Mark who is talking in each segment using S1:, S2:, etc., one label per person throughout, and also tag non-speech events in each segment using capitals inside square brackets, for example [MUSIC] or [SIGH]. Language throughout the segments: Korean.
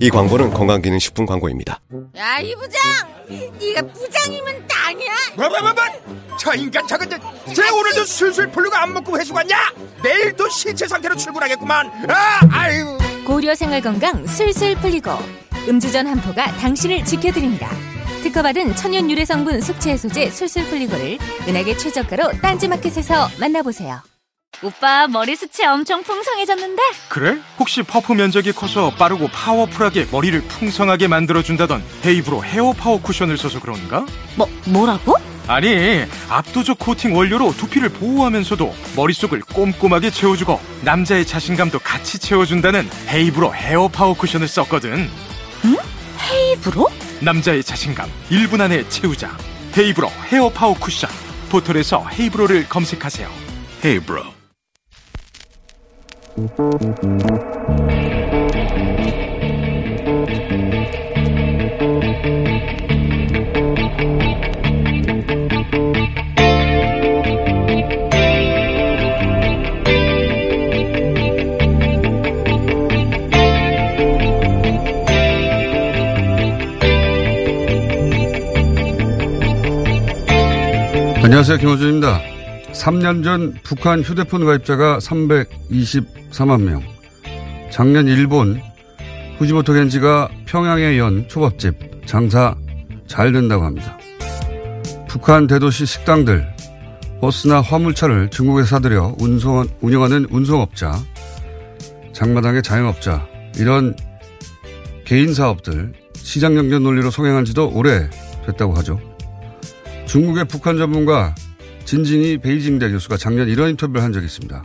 S1: 이 광고는 건강기능식품 광고입니다.
S2: 야, 이 부장! 네가 부장이면 땅이야?
S3: 뭐뭐뭐뭐 저 인간 저건 저, 쟤 오늘도 술술 풀리고 안 먹고 회수 갔냐? 내일도 신체 상태로 출근하겠구만 아 아유
S4: 고려 생활 건강 술술 풀리고 음주전 한포가 당신을 지켜드립니다. 특허받은 천연 유래 성분 숙취 해소제 술술 풀리고를 은하계 최저가로 딴지마켓에서 만나보세요.
S5: 오빠 머리 숱이 엄청 풍성해졌는데?
S6: 그래? 혹시 퍼프 면적이 커서 빠르고 파워풀하게 머리를 풍성하게 만들어준다던 헤이브로 헤어 파워 쿠션을 써서 그런가?
S5: 뭐 뭐라고?
S6: 아니 압도적 코팅 원료로 두피를 보호하면서도 머릿속을 꼼꼼하게 채워주고 남자의 자신감도 같이 채워준다는 헤이브로 헤어 파워 쿠션을 썼거든
S5: 응? 헤이브로?
S6: 남자의 자신감 1분 안에 채우자 헤이브로 헤어 파워 쿠션 포털에서 헤이브로를 검색하세요 헤이브로
S7: 안녕하세요. 김호준입니다. 3년 전 북한 휴대폰 가입자가 324만 명. 작년 일본 후지모토 겐지가 평양에 연 초밥집 장사 잘 된다고 합니다. 북한 대도시 식당들, 버스나 화물차를 중국에 사들여 운송, 운영하는 운송업자, 장마당의 자영업자, 이런 개인 사업들 시장 연결 논리로 성행한 지도 오래 됐다고 하죠. 중국의 북한 전문가 진진이 베이징대 교수가 작년 이런 인터뷰를 한 적이 있습니다.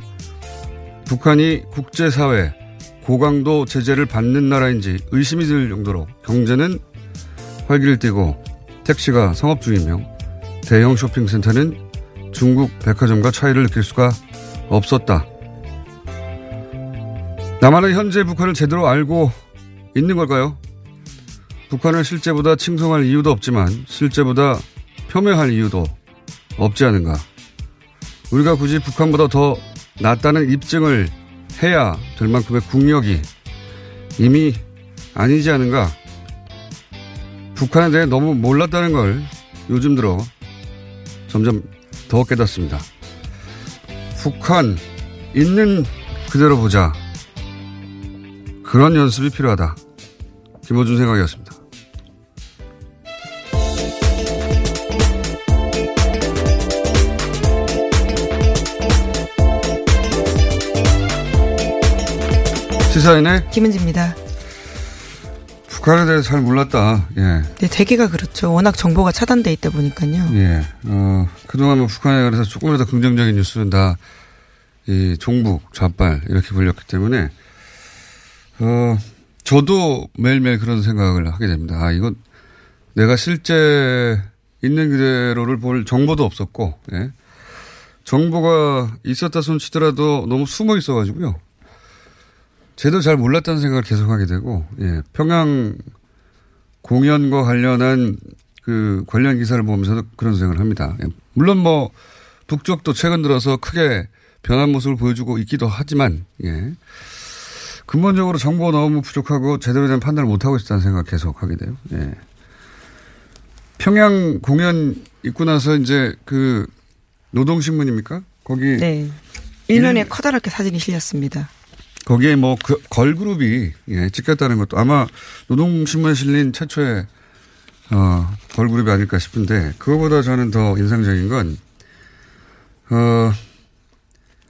S7: 북한이 국제사회 고강도 제재를 받는 나라인지 의심이 들 정도로 경제는 활기를 띠고 택시가 성업 중이며 대형 쇼핑센터는 중국 백화점과 차이를 느낄 수가 없었다. 나만은 현재 북한을 제대로 알고 있는 걸까요? 북한을 실제보다 칭송할 이유도 없지만 실제보다 표명할 이유도 없지 않은가. 우리가 굳이 북한보다 더 낫다는 입증을 해야 될 만큼의 국력이 이미 아니지 않은가. 북한에 대해 너무 몰랐다는 걸 요즘 들어 점점 더 깨닫습니다. 북한 있는 그대로 보자. 그런 연습이 필요하다. 김호준 생각이었습니다. 시사인의
S8: 김은지입니다.
S7: 북한에 대해서 잘 몰랐다. 예.
S8: 네, 대개가 그렇죠. 워낙 정보가 차단돼 있다 보니까요.
S7: 예. 어, 그동안 뭐 북한에 관해서 조금이라도 긍정적인 뉴스는 다, 이, 종북, 좌빨, 이렇게 불렸기 때문에, 어, 저도 매일매일 그런 생각을 하게 됩니다. 아, 이건 내가 실제 있는 그대로를 볼 정보도 없었고, 예. 정보가 있었다 손 치더라도 너무 숨어 있어가지고요. 제도 잘 몰랐다는 생각을 계속하게 되고, 예. 평양 공연과 관련한 그 관련 기사를 보면서도 그런 생각을 합니다. 예. 물론 뭐 북쪽도 최근 들어서 크게 변한 모습을 보여주고 있기도 하지만, 예. 근본적으로 정보가 너무 부족하고 제대로 된 판단을 못하고 있다는 생각을 계속 하게 돼요. 예. 평양 공연 있고 나서 이제 그 노동신문입니까? 거기.
S8: 네. 일면에 일... 커다랗게 사진이 실렸습니다.
S7: 거기에 뭐 그 걸그룹이 예, 찍혔다는 것도 아마 노동신문에 실린 최초의 어, 걸그룹이 아닐까 싶은데 그거보다 저는 더 인상적인 건 어,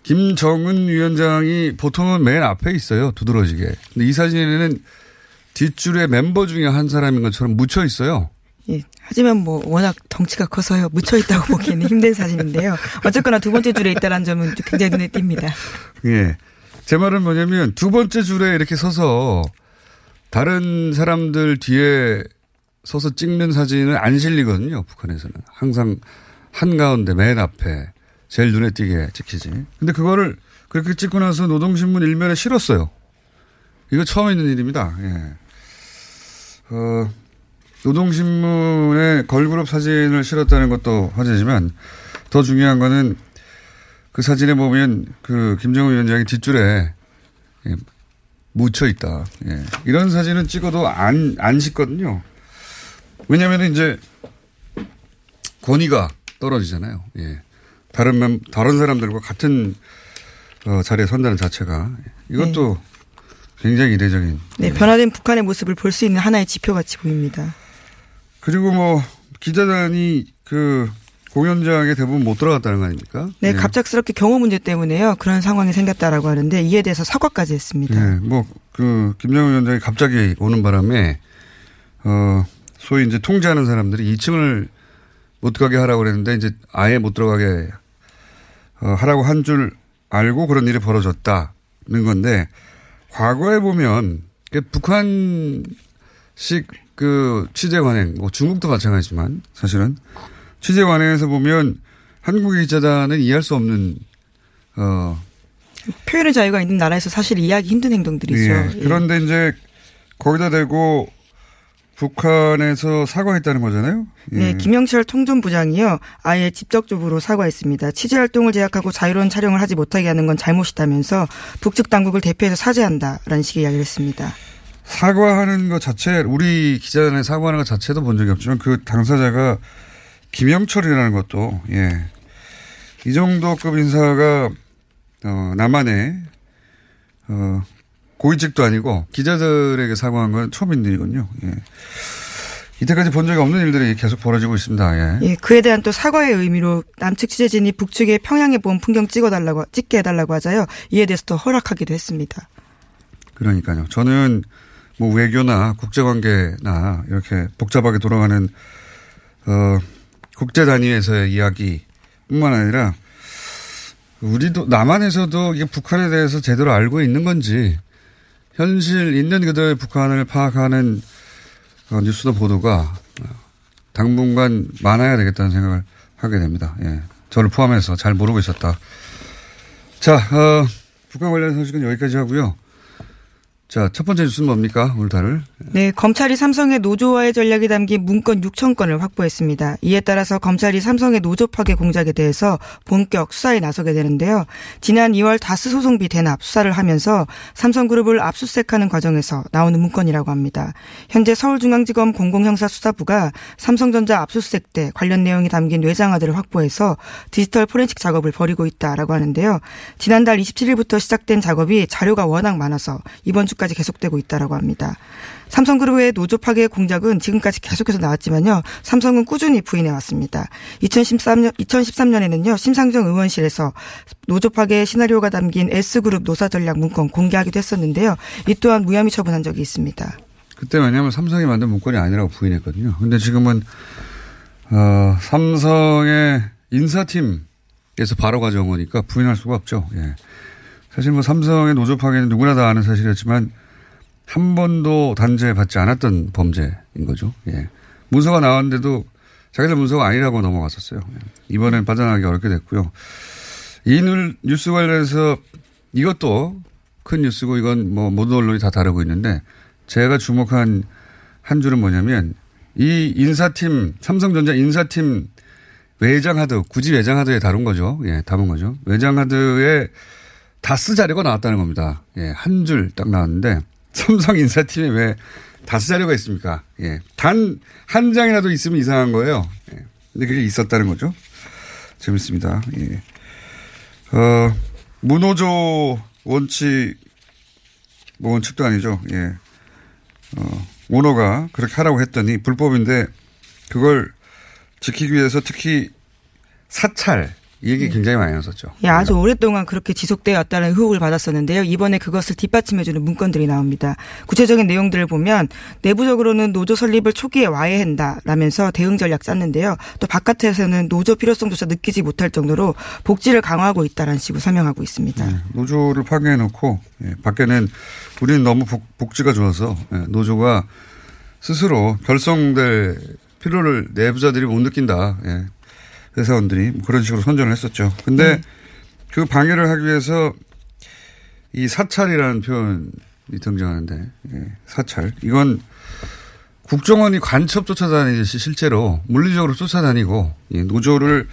S7: 김정은 위원장이 보통은 맨 앞에 있어요. 두드러지게. 근데 이 사진에는 뒷줄에 멤버 중에 한 사람인 것처럼 묻혀 있어요.
S8: 예. 하지만 뭐 워낙 덩치가 커서요. 묻혀 있다고 보기에는 힘든 사진인데요. 어쨌거나 두 번째 줄에 있다는 점은 굉장히 눈에 띕니다.
S7: 예. 제 말은 뭐냐면 두 번째 줄에 이렇게 서서 다른 사람들 뒤에 서서 찍는 사진은 안 실리거든요. 북한에서는. 항상 한가운데 맨 앞에 제일 눈에 띄게 찍히지. 근데 그거를 그렇게 찍고 나서 노동신문 일면에 실었어요. 이거 처음 있는 일입니다. 예. 어, 노동신문에 걸그룹 사진을 실었다는 것도 화제지만 더 중요한 거는 그 사진에 보면 그 김정은 위원장이 뒷줄에 예, 묻혀 있다. 예. 이런 사진은 찍어도 안, 안 씻거든요. 왜냐면 이제 권위가 떨어지잖아요. 예. 다른, 멤, 다른 사람들과 같은 어, 자리에 선다는 자체가 이것도 네. 굉장히 이례적인.
S8: 네, 예. 변화된 북한의 모습을 볼 수 있는 하나의 지표 같이 보입니다.
S7: 그리고 뭐 기자단이 그 공연장에 대부분 못 들어갔다는 거 아닙니까?
S8: 네, 네, 갑작스럽게 경호 문제 때문에요. 그런 상황이 생겼다라고 하는데 이에 대해서 사과까지 했습니다.
S7: 네, 뭐그 김정은 위원장이 갑자기 오는 바람에 어 소위 이제 통제하는 사람들이 2층을 못 가게 하라고 그랬는데 이제 아예 못 들어가게 어, 하라고 한 줄 알고 그런 일이 벌어졌다는 건데 과거에 보면 북한식 그 취재 관행, 뭐 중국도 마찬가지지만 사실은 취재 관행에서 보면 한국의 기자단은 이해할 수 없는 어
S8: 표현의 자유가 있는 나라에서 사실 이해하기 힘든 행동들이죠.
S7: 예. 그런데 예. 이제 거기다 대고 북한에서 사과했다는 거잖아요.
S8: 예. 네, 김영철 통전부장이요. 아예 직접적으로 사과했습니다. 취재 활동을 제약하고 자유로운 촬영을 하지 못하게 하는 건 잘못이다면서 북측 당국을 대표해서 사죄한다라는 식의 이야기를 했습니다.
S7: 사과하는 것 자체, 우리 기자단에 사과하는 것 자체도 본 적이 없지만 그 당사자가 김영철이라는 것도, 예. 이 정도급 인사가, 어, 남한에, 어, 고위직도 아니고 기자들에게 사과한 건 처음인 일이군요. 예. 이때까지 본 적이 없는 일들이 계속 벌어지고 있습니다. 예.
S8: 예. 그에 대한 또 사과의 의미로 남측 취재진이 북측에 평양에 본 풍경 찍어달라고, 찍게 해달라고 하자요. 이에 대해서 또 허락하기도 했습니다.
S7: 그러니까요. 저는 뭐 외교나 국제관계나 이렇게 복잡하게 돌아가는 어 국제 단위에서의 이야기뿐만 아니라 우리도 남한에서도 이게 북한에 대해서 제대로 알고 있는 건지 현실 있는 그대로의 북한을 파악하는 어, 뉴스도 보도가 당분간 많아야 되겠다는 생각을 하게 됩니다. 예. 저를 포함해서 잘 모르고 있었다. 자, 어, 북한 관련 소식은 여기까지 하고요. 자, 첫 번째 뉴스는 뭡니까? 오늘달을.
S8: 네, 검찰이 삼성의 노조와의 전략이 담긴 문건 6천 건을 확보했습니다. 이에 따라서 검찰이 삼성의 노조 파괴 공작에 대해서 본격 수사에 나서게 되는데요. 지난 2월 다스 소송비 대납 수사를 하면서 삼성그룹을 압수수색하는 과정에서 나오는 문건이라고 합니다. 현재 서울중앙지검 공공형사수사부가 삼성전자 압수수색 때 관련 내용이 담긴 외장하드를 확보해서 디지털 포렌식 작업을 벌이고 있다라고 하는데요. 지난달 27일부터 시작된 작업이 자료가 워낙 많아서 이번 주 까지 계속되고 있다라고 합니다. 삼성그룹 의 노조 파괴 공작은 지금까지 계속해서 나왔지만요. 삼성은 꾸준히 부인해 왔습니다. 2013년 2013년에는요. 심상정 의원실에서 노조 파괴 시나리오가 담긴 S그룹 노사 전략 문건 공개하기도 했었는데요. 이 또한 무혐의 처분한 적이 있습니다.
S7: 그때 왜냐하면 삼성이 만든 문건이 아니라고 부인했거든요. 근데 지금은 어, 삼성의 인사팀에서 바로 가져온 거니까 부인할 수가 없죠. 예. 사실 뭐 삼성의 노조 파괴는 누구나 다 아는 사실이었지만 한 번도 단죄 받지 않았던 범죄인 거죠. 예. 문서가 나왔는데도 자기들 문서가 아니라고 넘어갔었어요. 예. 이번엔 빠져나가기 어렵게 됐고요. 이 뉴스 관련해서 이것도 큰 뉴스고 이건 뭐 모든 언론이 다 다루고 있는데 제가 주목한 한 줄은 뭐냐면 이 인사팀 삼성전자 인사팀 외장하드 굳이 외장하드에 다룬 거죠. 예, 담은 거죠. 외장하드에 다스 자료가 나왔다는 겁니다. 예, 한 줄 딱 나왔는데 [LAUGHS] 삼성 인사팀에 왜 다스 자료가 있습니까? 예, 단 한 장이라도 있으면 이상한 거예요. 예, 근데 그게 있었다는 거죠. 재밌습니다. 예. 어, 문호조 원칙, 뭐 원칙도 아니죠. 예. 어, 오너가 그렇게 하라고 했더니 불법인데 그걸 지키기 위해서 특히 사찰, 이 얘기 굉장히 많이 나섰죠.
S8: 예, 아주 오랫동안 그렇게 지속되어 왔다는 의혹을 받았었는데요. 이번에 그것을 뒷받침해주는 문건들이 나옵니다. 구체적인 내용들을 보면 내부적으로는 노조 설립을 초기에 와해한다라면서 대응 전략 짰는데요. 또 바깥에서는 노조 필요성조차 느끼지 못할 정도로 복지를 강화하고 있다라는 식으로 설명하고 있습니다.
S7: 네, 노조를 파괴해놓고 예, 밖에는 우리는 너무 복, 지가 좋아서 예, 노조가 스스로 결성될 필요를 내부자들이 못 느낀다. 예. 회사원들이 뭐 그런 식으로 선전을 했었죠. 근데 네. 그 방해를 하기 위해서 이 사찰이라는 표현이 등장하는데 예, 사찰 이건 국정원이 간첩 쫓아다니듯이 실제로 물리적으로 쫓아다니고 예, 노조를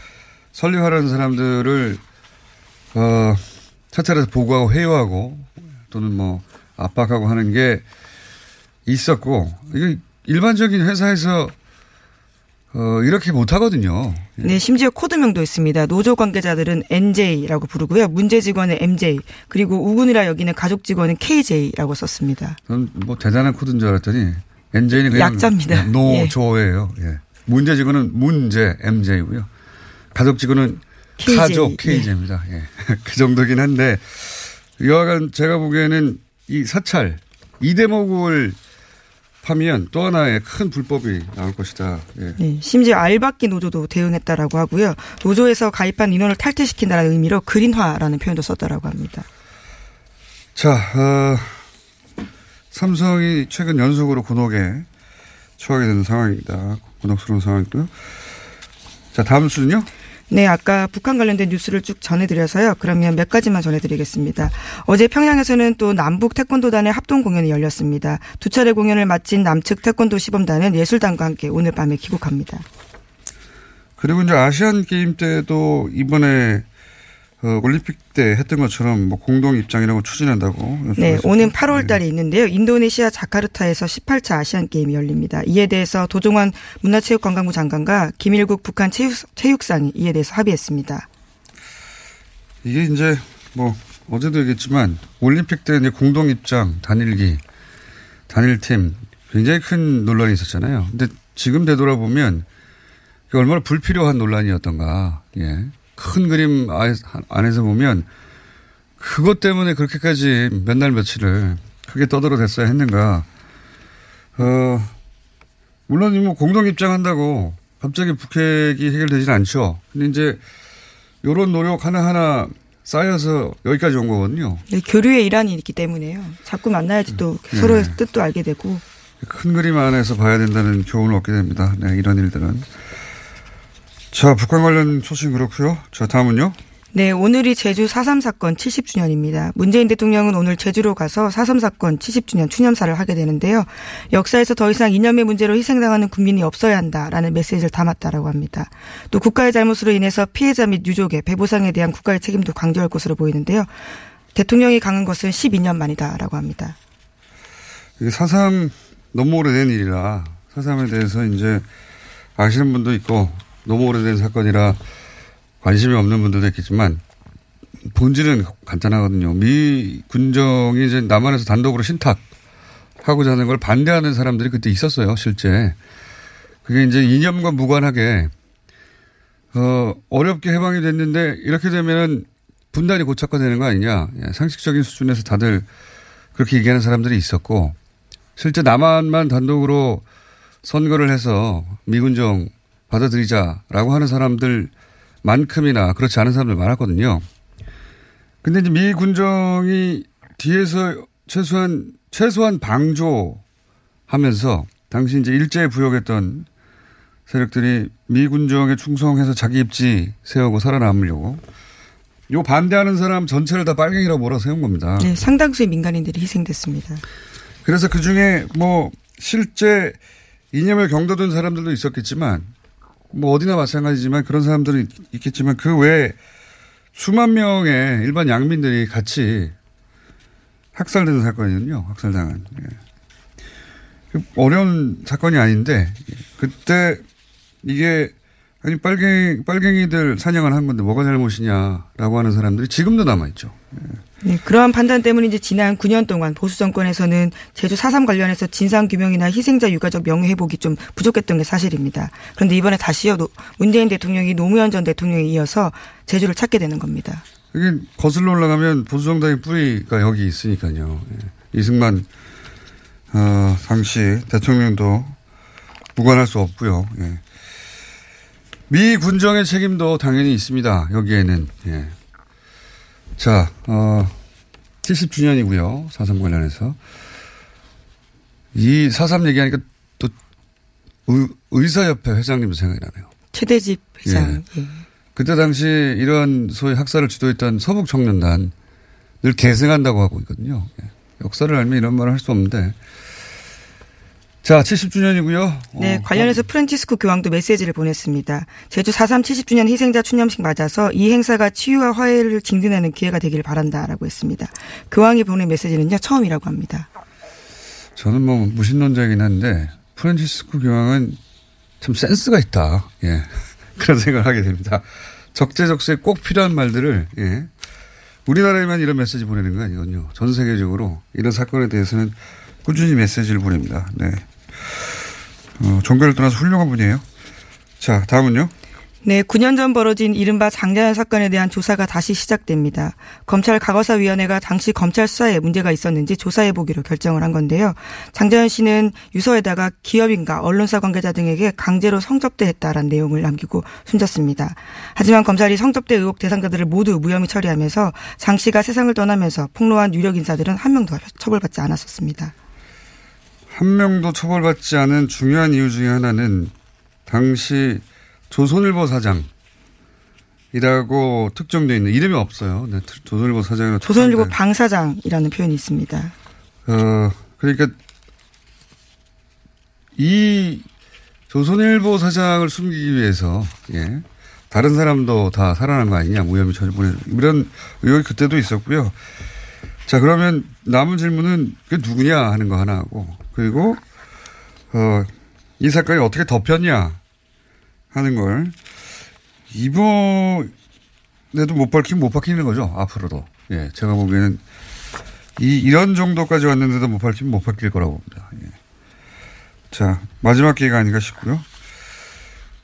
S7: 설립하려는 사람들을 어, 사찰에서 보고하고 회유하고 또는 뭐 압박하고 하는 게 있었고 이게 일반적인 회사에서 어, 이렇게 못 하거든요.
S8: 네, 심지어 코드명도 있습니다. 노조 관계자들은 NJ라고 부르고요. 문제 직원은 MJ, 그리고 우군이라 여기는 가족 직원은 KJ라고 썼습니다.
S7: 뭐 대단한 코드인 줄 알았더니 NJ는 그냥
S8: 약자입니다.
S7: 노조예요. 예. 예. 문제 직원은 문제 MJ고요. 가족 직원은 KJ. 가족 KJ입니다. 예. [LAUGHS] 그 정도긴 한데 여하간 제가 보기에는 이 사찰 이 대목을 하면 또 하나의 큰 불법이 나올 것이다. 예.
S8: 네, 심지어 알바끼 노조도 대응했다라고 하고요. 노조에서 가입한 인원을 탈퇴시킨다는 의미로 그린화라는 표현도 썼다라고 합니다.
S7: 자, 어, 삼성이 최근 연속으로 군옥에 처하게 되는 상황입니다. 군옥스러운 상황이고요. 자, 다음 수는요?
S8: 네, 아까 북한 관련된 뉴스를 쭉 전해드려서요. 그러면 몇 가지만 전해드리겠습니다. 어제 평양에서는 또 남북 태권도단의 합동 공연이 열렸습니다. 두 차례 공연을 마친 남측 태권도 시범단은 예술단과 함께 오늘 밤에 귀국합니다.
S7: 그리고 이제 아시안 게임 때도 이번에 어, 올림픽 때 했던 것처럼 뭐 공동 입장이라고 추진한다고.
S8: 네, 오는 8월 달에 네. 있는데요. 인도네시아 자카르타에서 18차 아시안 게임이 열립니다. 이에 대해서 도종환 문화체육관광부 장관과 김일국 북한 체육, 체육상이 이에 대해서 합의했습니다.
S7: 이게 이제 뭐 어제도 얘기했지만 올림픽 때 이제 공동 입장 단일기 단일팀 굉장히 큰 논란이 있었잖아요. 근데 지금 되돌아보면 얼마나 불필요한 논란이었던가. 예. 큰 그림 안에서 보면 그것 때문에 그렇게까지 몇 날 며칠을 크게 떠들어댔어야 했는가. 어, 물론 뭐 공동 입장한다고 갑자기 북핵이 해결되지는 않죠. 근데 이제 요런 노력 하나하나 쌓여서 여기까지 온 거거든요.
S8: 네, 교류의 일환이 있기 때문에요. 자꾸 만나야지 또 네. 서로의 뜻도 알게 되고.
S7: 큰 그림 안에서 봐야 된다는 교훈을 얻게 됩니다. 네, 이런 일들은. 자, 북한 관련 소식 그렇고요. 자, 다음은요.
S8: 네, 오늘이 제주 4.3 사건 70주년입니다. 문재인 대통령은 오늘 제주로 가서 4.3 사건 70주년 추념사를 하게 되는데요. 역사에서 더 이상 이념의 문제로 희생당하는 국민이 없어야 한다라는 메시지를 담았다라고 합니다. 또 국가의 잘못으로 인해서 피해자 및 유족의 배보상에 대한 국가의 책임도 강조할 것으로 보이는데요. 대통령이 강한 것은 12년 만이다라고 합니다.
S7: 이게 4.3 너무 오래된 일이라 4.3에 대해서 이제 아시는 분도 있고 너무 오래된 사건이라 관심이 없는 분들도 있겠지만 본질은 간단하거든요. 미 군정이 이제 남한에서 단독으로 신탁하고자 하는 걸 반대하는 사람들이 그때 있었어요, 실제. 그게 이제 이념과 무관하게, 어, 어렵게 해방이 됐는데 이렇게 되면 분단이 고착화되는 거 아니냐. 예, 상식적인 수준에서 다들 그렇게 얘기하는 사람들이 있었고, 실제 남한만 단독으로 선거를 해서 미군정 받아들이자라고 하는 사람들만큼이나 그렇지 않은 사람들 많았거든요. 근데 이제 미 군정이 뒤에서 최소한 최소한 방조하면서 당시 이제 일제에 부역했던 세력들이 미 군정에 충성해서 자기 입지 세우고 살아남으려고 요 반대하는 사람 전체를 다 빨갱이라고 몰아 세운 겁니다.
S8: 네, 상당수의 민간인들이 희생됐습니다.
S7: 그래서 그 중에 뭐 실제 이념을 경도둔 사람들도 있었겠지만 뭐 어디나 마찬가지지만 그런 사람들은 있 겠지만 그 외에 수만 명의 일반 양민들이 같이 학살되는 사건이거든요. 학살당한. 예. 그 어려운 사건이 아닌데 그때 이게 아니 빨갱이 빨갱이들 사냥을 한 건데 뭐가 잘못이냐라고 하는 사람들이 지금도 남아 있죠.
S8: 네, 그러한 판단 때문에 이제 지난 9년 동안 보수 정권에서는 제주 4.3 관련해서 진상 규명이나 희생자 유가족 명예 회복이 좀 부족했던 게 사실입니다. 그런데 이번에 다시요 노- 문재인 대통령이 노무현 전 대통령에 이어서 제주를 찾게 되는 겁니다.
S7: 이게 거슬러 올라가면 보수 정당의 뿌리가 여기 있으니까요. 예. 이승만 어, 당시 대통령도 무관할 수 없고요. 예. 미 군정의 책임도 당연히 있습니다. 여기에는 예. 자, 어, 70주년이고요. 4.3 관련해서. 이 4.3 얘기하니까 또 의, 의사협회 회장님도 생각이 나네요.
S8: 최대집 회장. 예.
S7: 그때 당시 이런 소위 학살을 주도했던 서북 청년단 늘 계승한다고 하고 있거든요. 예. 역사를 알면 이런 말을 할 수 없는데. 자, 70주년이고요.
S8: 네, 관련해서 프란치스코 교황도 메시지를 보냈습니다. 제주 4.3 70주년 희생자 추념식 맞아서 이 행사가 치유와 화해를 증진하는 기회가 되기를 바란다라고 했습니다. 교황이 보낸 메시지는요, 처음이라고 합니다.
S7: 저는 뭐 무신론자이긴 한데 프란치스코 교황은 참 센스가 있다. 예. [LAUGHS] 그런 생각을 하게 됩니다. 적재적소에 꼭 필요한 말들을 예. 우리나라에만 이런 메시지 보내는 거 아니거든요. 전 세계적으로 이런 사건에 대해서는 꾸준히 메시지를 보냅니다. 네. 어, 종교를 떠나서 훌륭한 분이에요. 자, 다음은요.
S8: 네, 9년 전 벌어진 이른바 장자연 사건에 대한 조사가 다시 시작됩니다. 검찰 과거사위원회가 당시 검찰 수사에 문제가 있었는지 조사해보기로 결정을 한 건데요. 장자연 씨는 유서에다가 기업인과 언론사 관계자 등에게 강제로 성접대했다라는 내용을 남기고 숨졌습니다. 하지만 검찰이 성접대 의혹 대상자들을 모두 무혐의 처리하면서 장 씨가 세상을 떠나면서 폭로한 유력 인사들은 한 명도 처벌받지 않았었습니다.
S7: 한 명도 처벌받지 않은 중요한 이유 중에 하나는 당시 조선일보 사장 이라고 특정되어 있는 이름이 없어요. 네, 조선일보 사장이라고
S8: 조선일보. 방사장이라는 표현이 있습니다.
S7: 어, 그러니까 이 조선일보 사장을 숨기기 위해서 예. 다른 사람도 다 살아난 거 아니냐 무혐의 처리 보내 이런 의혹이 그때도 있었고요. 자 그러면 남은 질문은 그 누구냐 하는 거 하나 하고 그리고 어, 이 사건이 어떻게 덮였냐 하는 걸 이번에도 못 밝히면 못 밝히는 거죠 앞으로도 예 제가 보기에는 이 이런 정도까지 왔는데도 못 밝히면 못 밝힐 거라고 봅니다. 예. 자 마지막 기회가 아닌가 싶고요.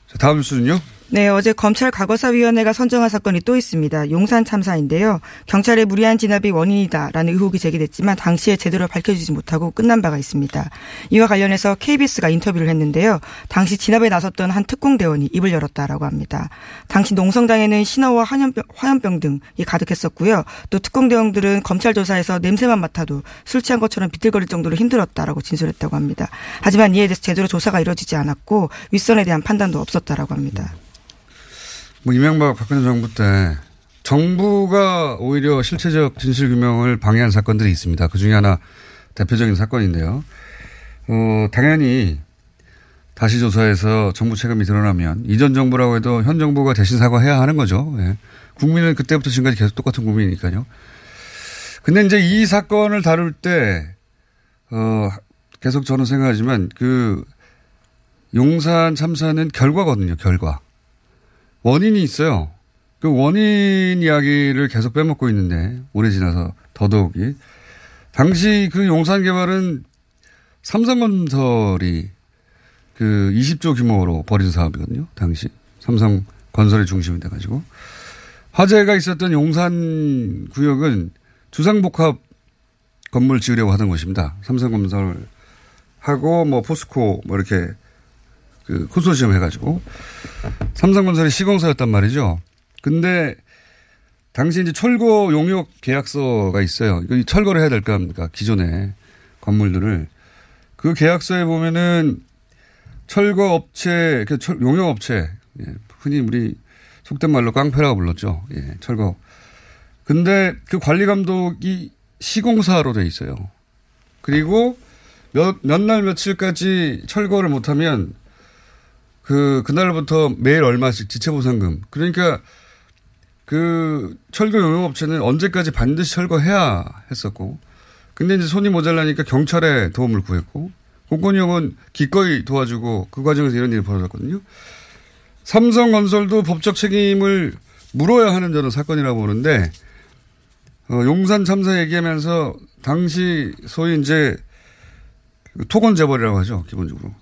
S7: 자, 다음 수는요.
S8: 네, 어제 검찰 과거사위원회가 선정한 사건이 또 있습니다. 용산 참사인데요. 경찰의 무리한 진압이 원인이다라는 의혹이 제기됐지만 당시에 제대로 밝혀지지 못하고 끝난 바가 있습니다. 이와 관련해서 KBS가 인터뷰를 했는데요. 당시 진압에 나섰던 한 특공대원이 입을 열었다라고 합니다. 당시 농성장에는 신어와 화염병, 화염병 등이 가득했었고요. 또 특공대원들은 검찰 조사에서 냄새만 맡아도 술 취한 것처럼 비틀거릴 정도로 힘들었다라고 진술했다고 합니다. 하지만 이에 대해서 제대로 조사가 이루어지지 않았고 윗선에 대한 판단도 없었다라고 합니다.
S7: 뭐 이명박 박근혜 정부 때 정부가 오히려 실체적 진실 규명을 방해한 사건들이 있습니다. 그 중에 하나 대표적인 사건인데요. 어, 당연히 다시 조사해서 정부 책임이 드러나면 이전 정부라고 해도 현 정부가 대신 사과해야 하는 거죠. 예. 국민은 그때부터 지금까지 계속 똑같은 국민이니까요. 근데 이제 이 사건을 다룰 때, 어, 계속 저는 생각하지만 그 용산 참사는 결과거든요, 결과. 원인이 있어요. 그 원인 이야기를 계속 빼먹고 있는데 오래 지나서 더더욱이 당시 그 용산 개발은 삼성건설이 그 20조 규모로 벌인 사업이거든요. 당시 삼성 건설의 중심이 돼가지고 화재가 있었던 용산 구역은 주상복합 건물 지으려고 하던 것입니다. 삼성건설 하고 뭐 포스코 뭐 이렇게 그 컨소시엄 해가지고 삼성건설이 시공사였단 말이죠. 근데 당시 이제 철거 용역 계약서가 있어요. 이거 철거를 해야 될 거 아닙니까? 기존의 건물들을. 그 계약서에 보면은 철거 업체, 그 철, 용역 업체, 예, 흔히 우리 속된 말로 깡패라고 불렀죠. 예, 철거. 근데 그 관리 감독이 시공사로 돼 있어요. 그리고 몇, 몇 날 며칠까지 철거를 못하면 그, 그날부터 매일 얼마씩 지체보상금. 그러니까 그 철거 용역업체는 언제까지 반드시 철거해야 했었고. 근데 이제 손이 모자라니까 경찰에 도움을 구했고. 공권력은 기꺼이 도와주고 그 과정에서 이런 일이 벌어졌거든요. 삼성건설도 법적 책임을 물어야 하는 저는 사건이라고 보는데 어, 용산 참사 얘기하면서 당시 소위 이제 토건 재벌이라고 하죠 기본적으로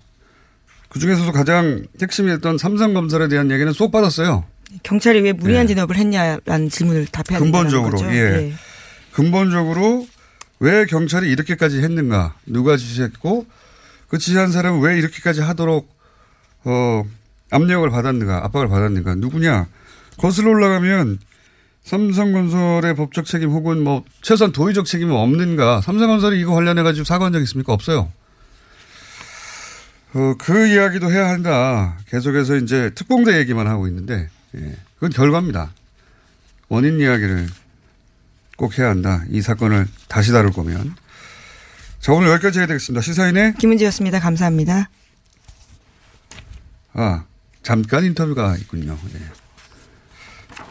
S7: 그 중에서도 가장 핵심이었던 삼성건설에 대한 얘기는 쏙 받았어요.
S8: 경찰이 왜 무리한 진업을 했냐라는 질문을 답해야 된다는
S7: 근본적으로
S8: 거죠.
S7: 예. 근본적으로 왜 경찰이 이렇게까지 했는가 누가 지시했고 그 지시한 사람은 왜 이렇게까지 하도록 어 압력을 받았는가 압박을 받았는가 누구냐 거슬러 올라가면 삼성건설의 법적 책임 혹은 뭐 최소한 도의적 책임은 없는가 삼성건설이 이거 관련해 가지고 사과한 적 있습니까 없어요. 어, 그 이야기도 해야 한다. 계속해서 이제 특공대 얘기만 하고 있는데, 예. 그건 결과입니다. 원인 이야기를 꼭 해야 한다. 이 사건을 다시 다룰 거면. 자, 오늘 여기까지 해야 되겠습니다. 시사인의
S8: 김은지였습니다. 감사합니다.
S7: 아, 잠깐 인터뷰가 있군요. 예.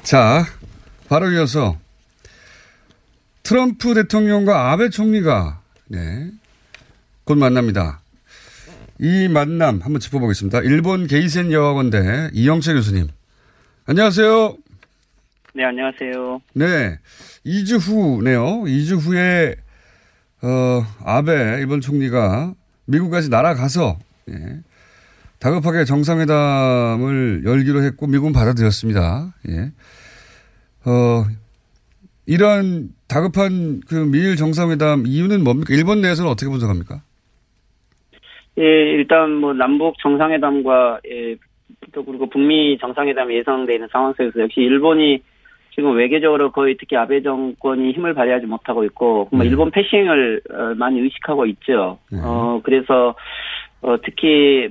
S7: 자, 바로 이어서 트럼프 대통령과 아베 총리가 네, 곧 만납니다. 이 만남 한번 짚어보겠습니다. 일본 게이센 여학원대 이영채 교수님. 안녕하세요.
S9: 네, 안녕하세요.
S7: 네. 2주 후네요. 2주 후에, 어, 아베 일본 총리가 미국까지 날아가서, 예, 다급하게 정상회담을 열기로 했고, 미국은 받아들였습니다. 예. 어, 이런 다급한 그 미일 정상회담 이유는 뭡니까? 일본 내에서는 어떻게 분석합니까?
S9: 예, 일단 뭐 남북 정상회담과 예, 또 그리고 북미 정상회담이 예상돼 있는 상황 속에서 역시 일본이 지금 외교적으로 거의 특히 아베 정권이 힘을 발휘하지 못하고 있고 뭐
S7: 네.
S9: 일본 패싱을 어, 많이 의식하고 있죠.
S7: 네.
S9: 어 그래서 어 특히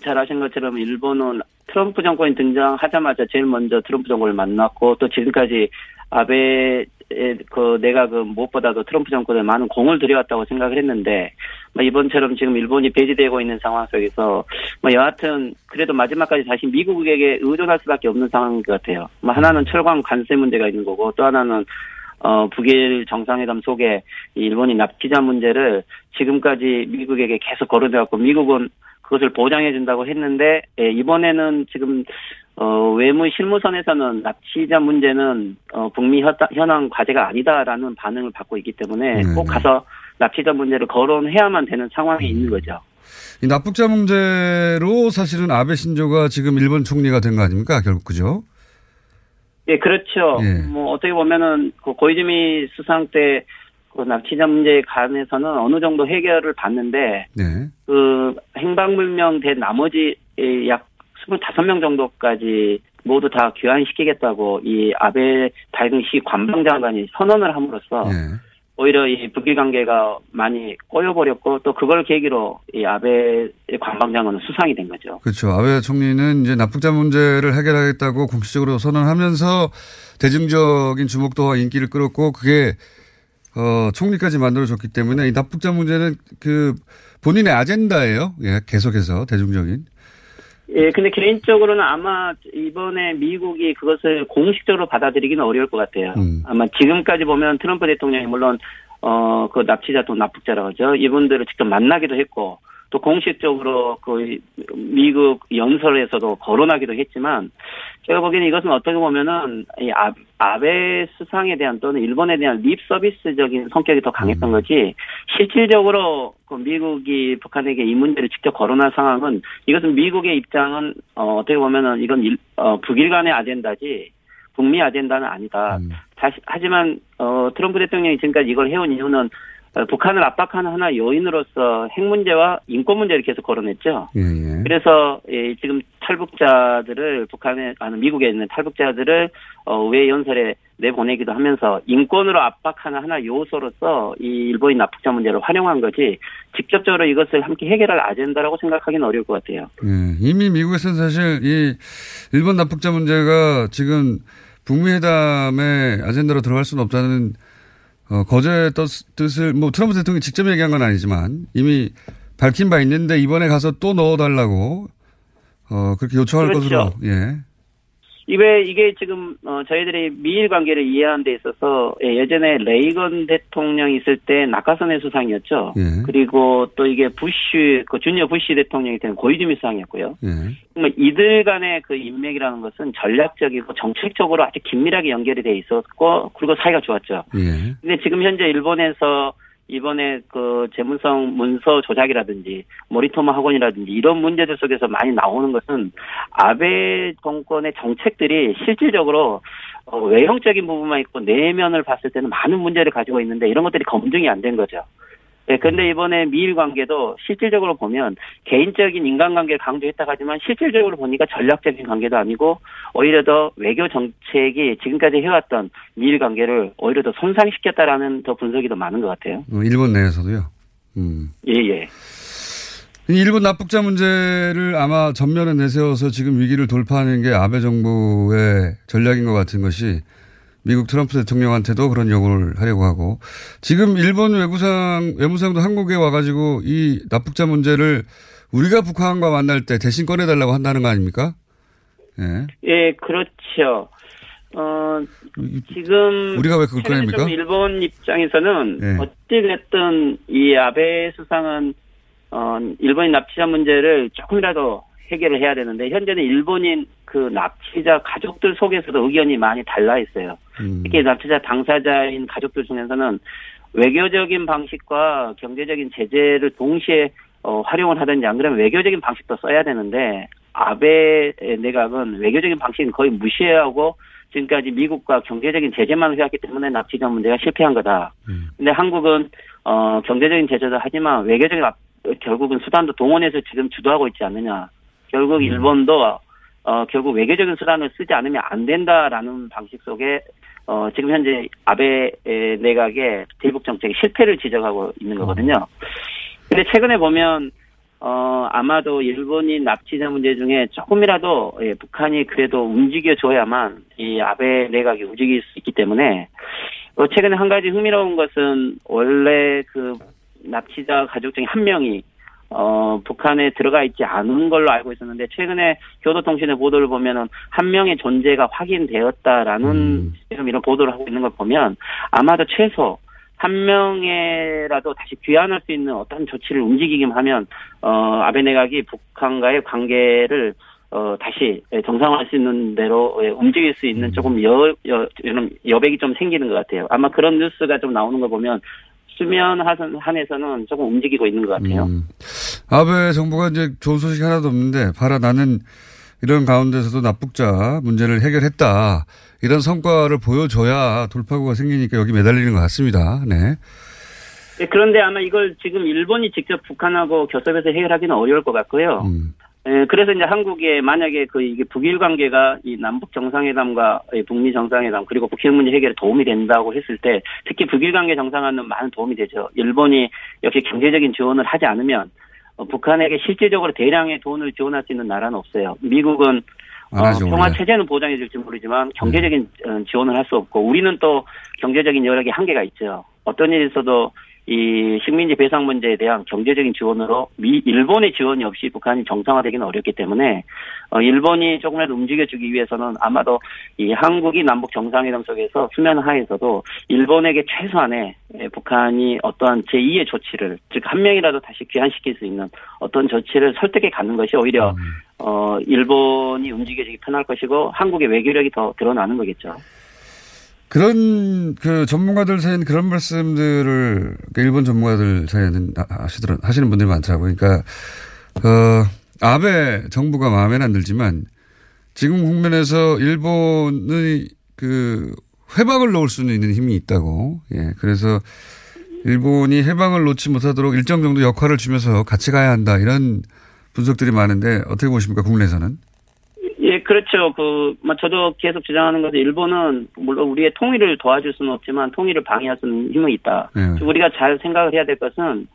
S9: 잘 아신 것처럼 일본은 트럼프 정권이 등장하자마자 제일 먼저 트럼프 정권을 만났고 또 지금까지 아베 그 내가 그 무엇보다도 트럼프 정권에 많은 공을 들여왔다고 생각을 했는데 뭐 이번처럼 지금 일본이 배제되고 있는 상황 속에서 뭐 여하튼 그래도 마지막까지 다시 미국에게 의존할 수밖에 없는 상황인 것 같아요. 뭐 하나는 철강 관세 문제가 있는 거고 또 하나는 어 북일 정상회담 속에 이 일본이 납치자 문제를 지금까지 미국에게 계속 거론해왔고 미국은 그것을 보장해 준다고 했는데 예, 이번에는 지금 어, 외무 실무선에서는 납치자 문제는 어, 북미 현- 현황 과제가 아니다라는 반응을 받고 있기 때문에
S7: 네.
S9: 꼭 가서 납치자 문제를 거론해야만 되는 상황이 있는 거죠.
S7: 이 납북자 문제로 사실은 아베 신조가 지금 일본 총리가 된 거 아닙니까? 결국 그죠?
S9: 예, 그렇죠.
S7: 예.
S9: 뭐 어떻게 보면은 그 고이즈미 수상 때 그 납치자 문제에 관해서는 어느 정도 해결을 봤는데
S7: 네.
S9: 그 행방불명 된 나머지 예, 약 25명 정도까지 모두 다 귀환시키겠다고 이 아베 당시 관방장관이 선언을 함으로써
S7: 예.
S9: 오히려 이 북일 관계가 많이 꼬여버렸고 또 그걸 계기로 이 아베 관방장관은 수상이 된 거죠.
S7: 그렇죠. 아베 총리는 이제 납북자 문제를 해결하겠다고 공식적으로 선언하면서 대중적인 주목도와 인기를 끌었고 그게 어, 총리까지 만들어줬기 때문에 이 납북자 문제는 그 본인의 아젠다예요. 예, 계속해서 대중적인.
S9: 예, 근데 개인적으로는 아마 이번에 미국이 그것을 공식적으로 받아들이기는 어려울 것 같아요.
S7: 음.
S9: 아마 지금까지 보면 트럼프 대통령이 물론 어, 그 납치자 또 납북자라고 하죠. 이분들을 직접 만나기도 했고 또 공식적으로 그 미국 연설에서도 거론하기도 했지만 제가 보기에는 이것은 어떻게 보면은 이 아, 아베 수상에 대한 또는 일본에 대한 립 서비스적인 성격이 더 강했던 거지 실질적으로 그 미국이 북한에게 이 문제를 직접 거론한 상황은 이것은 미국의 입장은 어, 어떻게 보면은 이건 일, 어, 북일 간의 아젠다지 북미 아젠다는 아니다. 다시, 하지만 어, 트럼프 대통령이 지금까지 이걸 해온 이유는 어, 북한을 압박하는 하나 요인으로서 핵 문제와 인권 문제를 계속 거론했죠.
S7: 예, 예.
S9: 그래서 예, 지금 탈북자들을 북한에 아는 미국에 있는 탈북자들을 어, 외 연설에 내보내기도 하면서 인권으로 압박하는 하나 요소로서 이 일본인 납북자 문제를 활용한 거지 직접적으로 이것을 함께 해결할 아젠다라고 생각하기는 어려울 것 같아요.
S7: 예, 이미 미국에서는 사실 이 일본 납북자 문제가 지금 북미 회담의 아젠다로 들어갈 수는 없다는 어, 거제 뜻- 뜻을 뭐 트럼프 대통령이 직접 얘기한 건 아니지만 이미 밝힌 바 있는데 이번에 가서 또 넣어달라고 어, 그렇게 요청할
S9: 그렇죠.
S7: 것으로 예.
S9: 이게 이게 지금 어, 저희들이 미일 관계를 이해하는 데 있어서 예, 예전에 레이건 대통령 있을 때 낙하선의 수상이었죠.
S7: 예.
S9: 그리고 또 이게 부시 그 주니어 부시 대통령이 된 고이즈미 수상이었고요.
S7: 예.
S9: 그러면 이들 간의 그 인맥이라는 것은 전략적이고 정책적으로 아주 긴밀하게 연결이 돼 있었고 그리고 사이가 좋았죠.
S7: 예.
S9: 근데 지금 현재 일본에서 이번에 그 재무성 문서 조작이라든지 모리토마 학원이라든지 이런 문제들 속에서 많이 나오는 것은 아베 정권의 정책들이 실질적으로 어, 외형적인 부분만 있고 내면을 봤을 때는 많은 문제를 가지고 있는데 이런 것들이 검증이 안 된 거죠. 예, 근데 이번에 미일 관계도 실질적으로 보면 개인적인 인간관계를 강조했다 하지만 실질적으로 보니까 전략적인 관계도 아니고 오히려 더 외교 정책이 지금까지 해왔던 미일 관계를 오히려 더 손상시켰다라는 더 분석이 더 많은 것 같아요.
S7: 어, 일본 내에서도요. 음.
S9: 예, 예.
S7: 일본 납북자 문제를 아마 전면에 내세워서 지금 위기를 돌파하는 게 아베 정부의 전략인 것 같은 것이 미국 트럼프 대통령한테도 그런 요구를 하려고 하고 지금 일본 외무상 외무상도 한국에 와가지고 이 납북자 문제를 우리가 북한과 만날 때 대신 꺼내달라고 한다는 거 아닙니까? 예.
S9: 예, 그렇죠. 어, 지금.
S7: 우리가 왜 그걸 꺼냅니까?
S9: 좀 일본 입장에서는
S7: 네.
S9: 어찌됐든 이 아베 수상은 어, 일본인 납치자 문제를 조금이라도 해결을 해야 되는데 현재는 일본인 그 납치자 가족들 속에서도 의견이 많이 달라 있어요.
S7: 음.
S9: 특히 납치자 당사자인 가족들 중에서는 외교적인 방식과 경제적인 제재를 동시에 어, 활용을 하든지 안 그러면 외교적인 방식도 써야 되는데 아베 내각은 외교적인 방식은 거의 무시하고 지금까지 미국과 경제적인 제재만 해왔기 때문에 납치자 문제가 실패한 거다. 근데 한국은 어 경제적인 제재도 하지만 외교적인 앞- 결국은 수단도 동원해서 지금 주도하고 있지 않느냐. 결국 일본도 어 결국 외교적인 수단을 쓰지 않으면 안 된다라는 방식 속에 어 지금 현재 아베 에, 내각의 대북 정책의 실패를 지적하고 있는 거거든요. 근데 최근에 보면 어 아마도 일본인 납치자 문제 중에 조금이라도 예, 북한이 그래도 움직여줘야만 이 아베 내각이 움직일 수 있기 때문에 어, 최근에 한 가지 흥미로운 것은 원래 그 납치자 가족 중에 한 명이 어, 북한에 들어가 있지 않은 걸로 알고 있었는데 최근에 교도통신의 보도를 보면은 한 명의 존재가 확인되었다라는 지금 이런 보도를 하고 있는 걸 보면 아마도 최소 한 명에라도 다시 귀환할 수 있는 어떤 조치를 움직이기만 하면 어, 아베 내각이 북한과의 관계를 어, 다시 정상화할 수 있는 대로 예, 움직일 수 있는 조금 여, 여, 여백이 좀 생기는 것 같아요. 아마 그런 뉴스가 좀 나오는 걸 보면 수면 하선- 한에서는 조금 움직이고 있는 것 같아요.
S7: 음. 아베 정부가 이제 좋은 소식이 하나도 없는데 봐라 나는 이런 가운데서도 납북자 문제를 해결했다. 이런 성과를 보여줘야 돌파구가 생기니까 여기 매달리는 것 같습니다. 네.
S9: 예, 그런데 아마 이걸 지금 일본이 직접 북한하고 교섭해서 해결하기는 어려울 것 같고요.
S7: 음.
S9: 예, 그래서 이제 한국에 만약에 그 이게 북일 관계가 이 남북 정상회담과 이 북미 정상회담 그리고 북핵 문제 해결에 도움이 된다고 했을 때 특히 북일 관계 정상화는 많은 도움이 되죠. 일본이 역시 경제적인 지원을 하지 않으면 어, 북한에게 실질적으로 대량의 돈을 지원할 수 있는 나라는 없어요. 미국은 어, 평화. 체제는 보장해 줄지 모르지만 경제적인 어, 지원을 할 수 없고 우리는 또 경제적인 여력에 한계가 있죠. 어떤 있어도 이 식민지 배상 문제에 대한 경제적인 지원으로 미 일본의 지원이 없이 북한이 정상화되기는 어렵기 때문에 어, 일본이 조금이라도 움직여주기 위해서는 아마도 이 한국이 남북 정상회담 속에서 수면 하에서도 일본에게 최소한의 예, 북한이 어떠한 제2의 조치를 즉 한 명이라도 다시 귀환시킬 수 있는 어떤 조치를 설득해 가는 것이 오히려 어 일본이 움직여지기 편할 것이고 한국의 외교력이 더 드러나는 거겠죠.
S7: 그런 그 전문가들 사이에는 그런 말씀들을 그 일본 전문가들 사이에는 하- 하시더라 하시는 분들이 많더라고요. 그러니까 어 아베 정부가 마음에는 안 들지만 지금 국면에서 일본의 그 회방을 놓을 수는 있는 힘이 있다고. 예. 그래서 일본이 해방을 놓지 못하도록 일정 정도 역할을 주면서 같이 가야 한다. 이런 분석들이 많은데 어떻게 보십니까? 국내에서는?
S9: 예, 그렇죠. 그, 뭐, 저도 계속 주장하는 것은 일본은 물론 우리의 통일을 도와줄 수는 없지만 통일을 방해할 수 있는 힘은 있다.
S7: 네.
S9: 우리가 잘 생각을 해야 될 것은,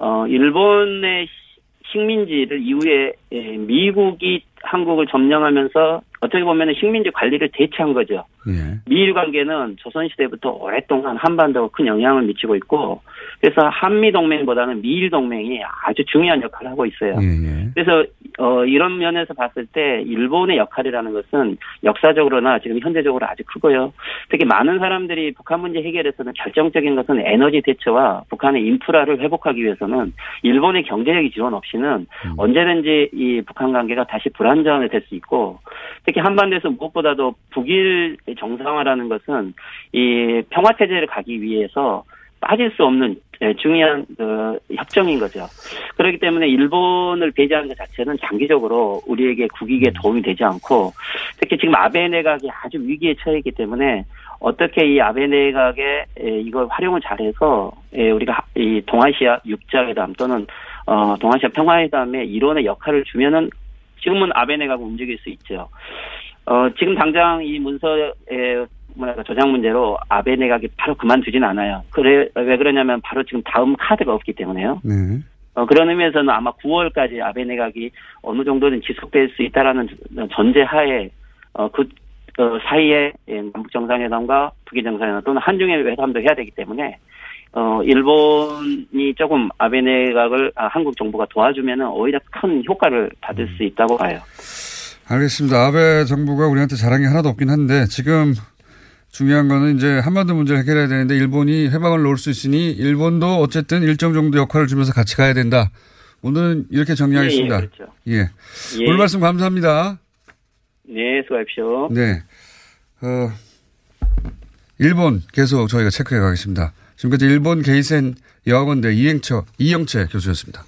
S9: 어, 일본의 시- 식민지를 이후에 예, 미국이 한국을 점령하면서 어떻게 보면 식민지 관리를 대체한 거죠.
S7: 예.
S9: 미일 관계는 조선시대부터 오랫동안 한반도가 큰 영향을 미치고 있고, 그래서 한미 동맹보다는 미일 동맹이 아주 중요한 역할을 하고 있어요.
S7: 예, 예.
S9: 그래서 어, 이런 면에서 봤을 때 일본의 역할이라는 것은 역사적으로나 지금 현대적으로 아주 크고요. 특히 많은 사람들이 북한 문제 해결에서는 결정적인 것은 에너지 대처와 북한의 인프라를 회복하기 위해서는 일본의 경제적인 지원 없이는 언제든지 이 북한 관계가 다시 불안정이 될수 있고 특히 한반도에서 무엇보다도 북일 정상화라는 것은 이 평화 체제를 가기 위해서 빠질 수 없는 예, 중요한 어, 협정인 거죠. 그렇기 때문에 일본을 배제하는 것 자체는 장기적으로 우리에게 국익에 도움이 되지 않고 특히 지금 아베 내각이 아주 위기에 처해 있기 때문에 어떻게 이 아베 내각에 에, 이걸 활용을 잘해서 에, 우리가 하- 이 동아시아 육자회담 또는 어, 동아시아 평화회담의 일원의 역할을 주면은 지금은 아베 내각을 움직일 수 있죠. 어, 지금 당장 이 문서의 뭐랄까 저장 문제로 아베 내각이 바로 그만두진 않아요. 그래 왜 그러냐면 바로 지금 다음 카드가 없기 때문에요.
S7: 네.
S9: 어, 그런 의미에서는 아마 9월까지 아베 내각이 어느 정도는 지속될 수 있다라는 전제하에 어, 그 어, 사이에 예, 남북 정상회담과 북일 정상회담 또는 한중일 회담도 해야 되기 때문에 어, 일본이 조금 아베 내각을 아, 한국 정부가 도와주면은 오히려 큰 효과를 받을 수 있다고 봐요.
S7: 알겠습니다. 아베 정부가 우리한테 자랑이 하나도 없긴 한데 지금 중요한 거는 이제 한반도 문제를 해결해야 되는데 일본이 해방을 놓을 수 있으니 일본도 어쨌든 일정 정도 역할을 주면서 같이 가야 된다. 오늘은 이렇게 정리하겠습니다.
S9: 예, 예, 그렇죠.
S7: 예.
S9: 예.
S7: 오늘 말씀 감사합니다.
S9: 네, 수고하십시오.
S7: 네. 어, 일본 계속 저희가 체크해 가겠습니다. 지금까지 일본 게이센 여학원대 이행처 이영채 교수였습니다.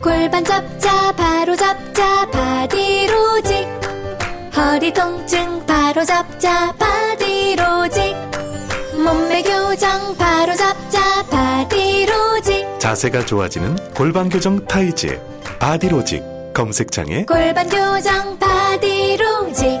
S10: 골반 잡자 바로 잡자 바디로직. 허리 통증 바로 잡자 바디로직. 몸매 교정 바로 잡자 바디로직.
S11: 자세가 좋아지는 골반 교정 타이즈 바디로직. 검색창에
S10: 골반 교정 바디로직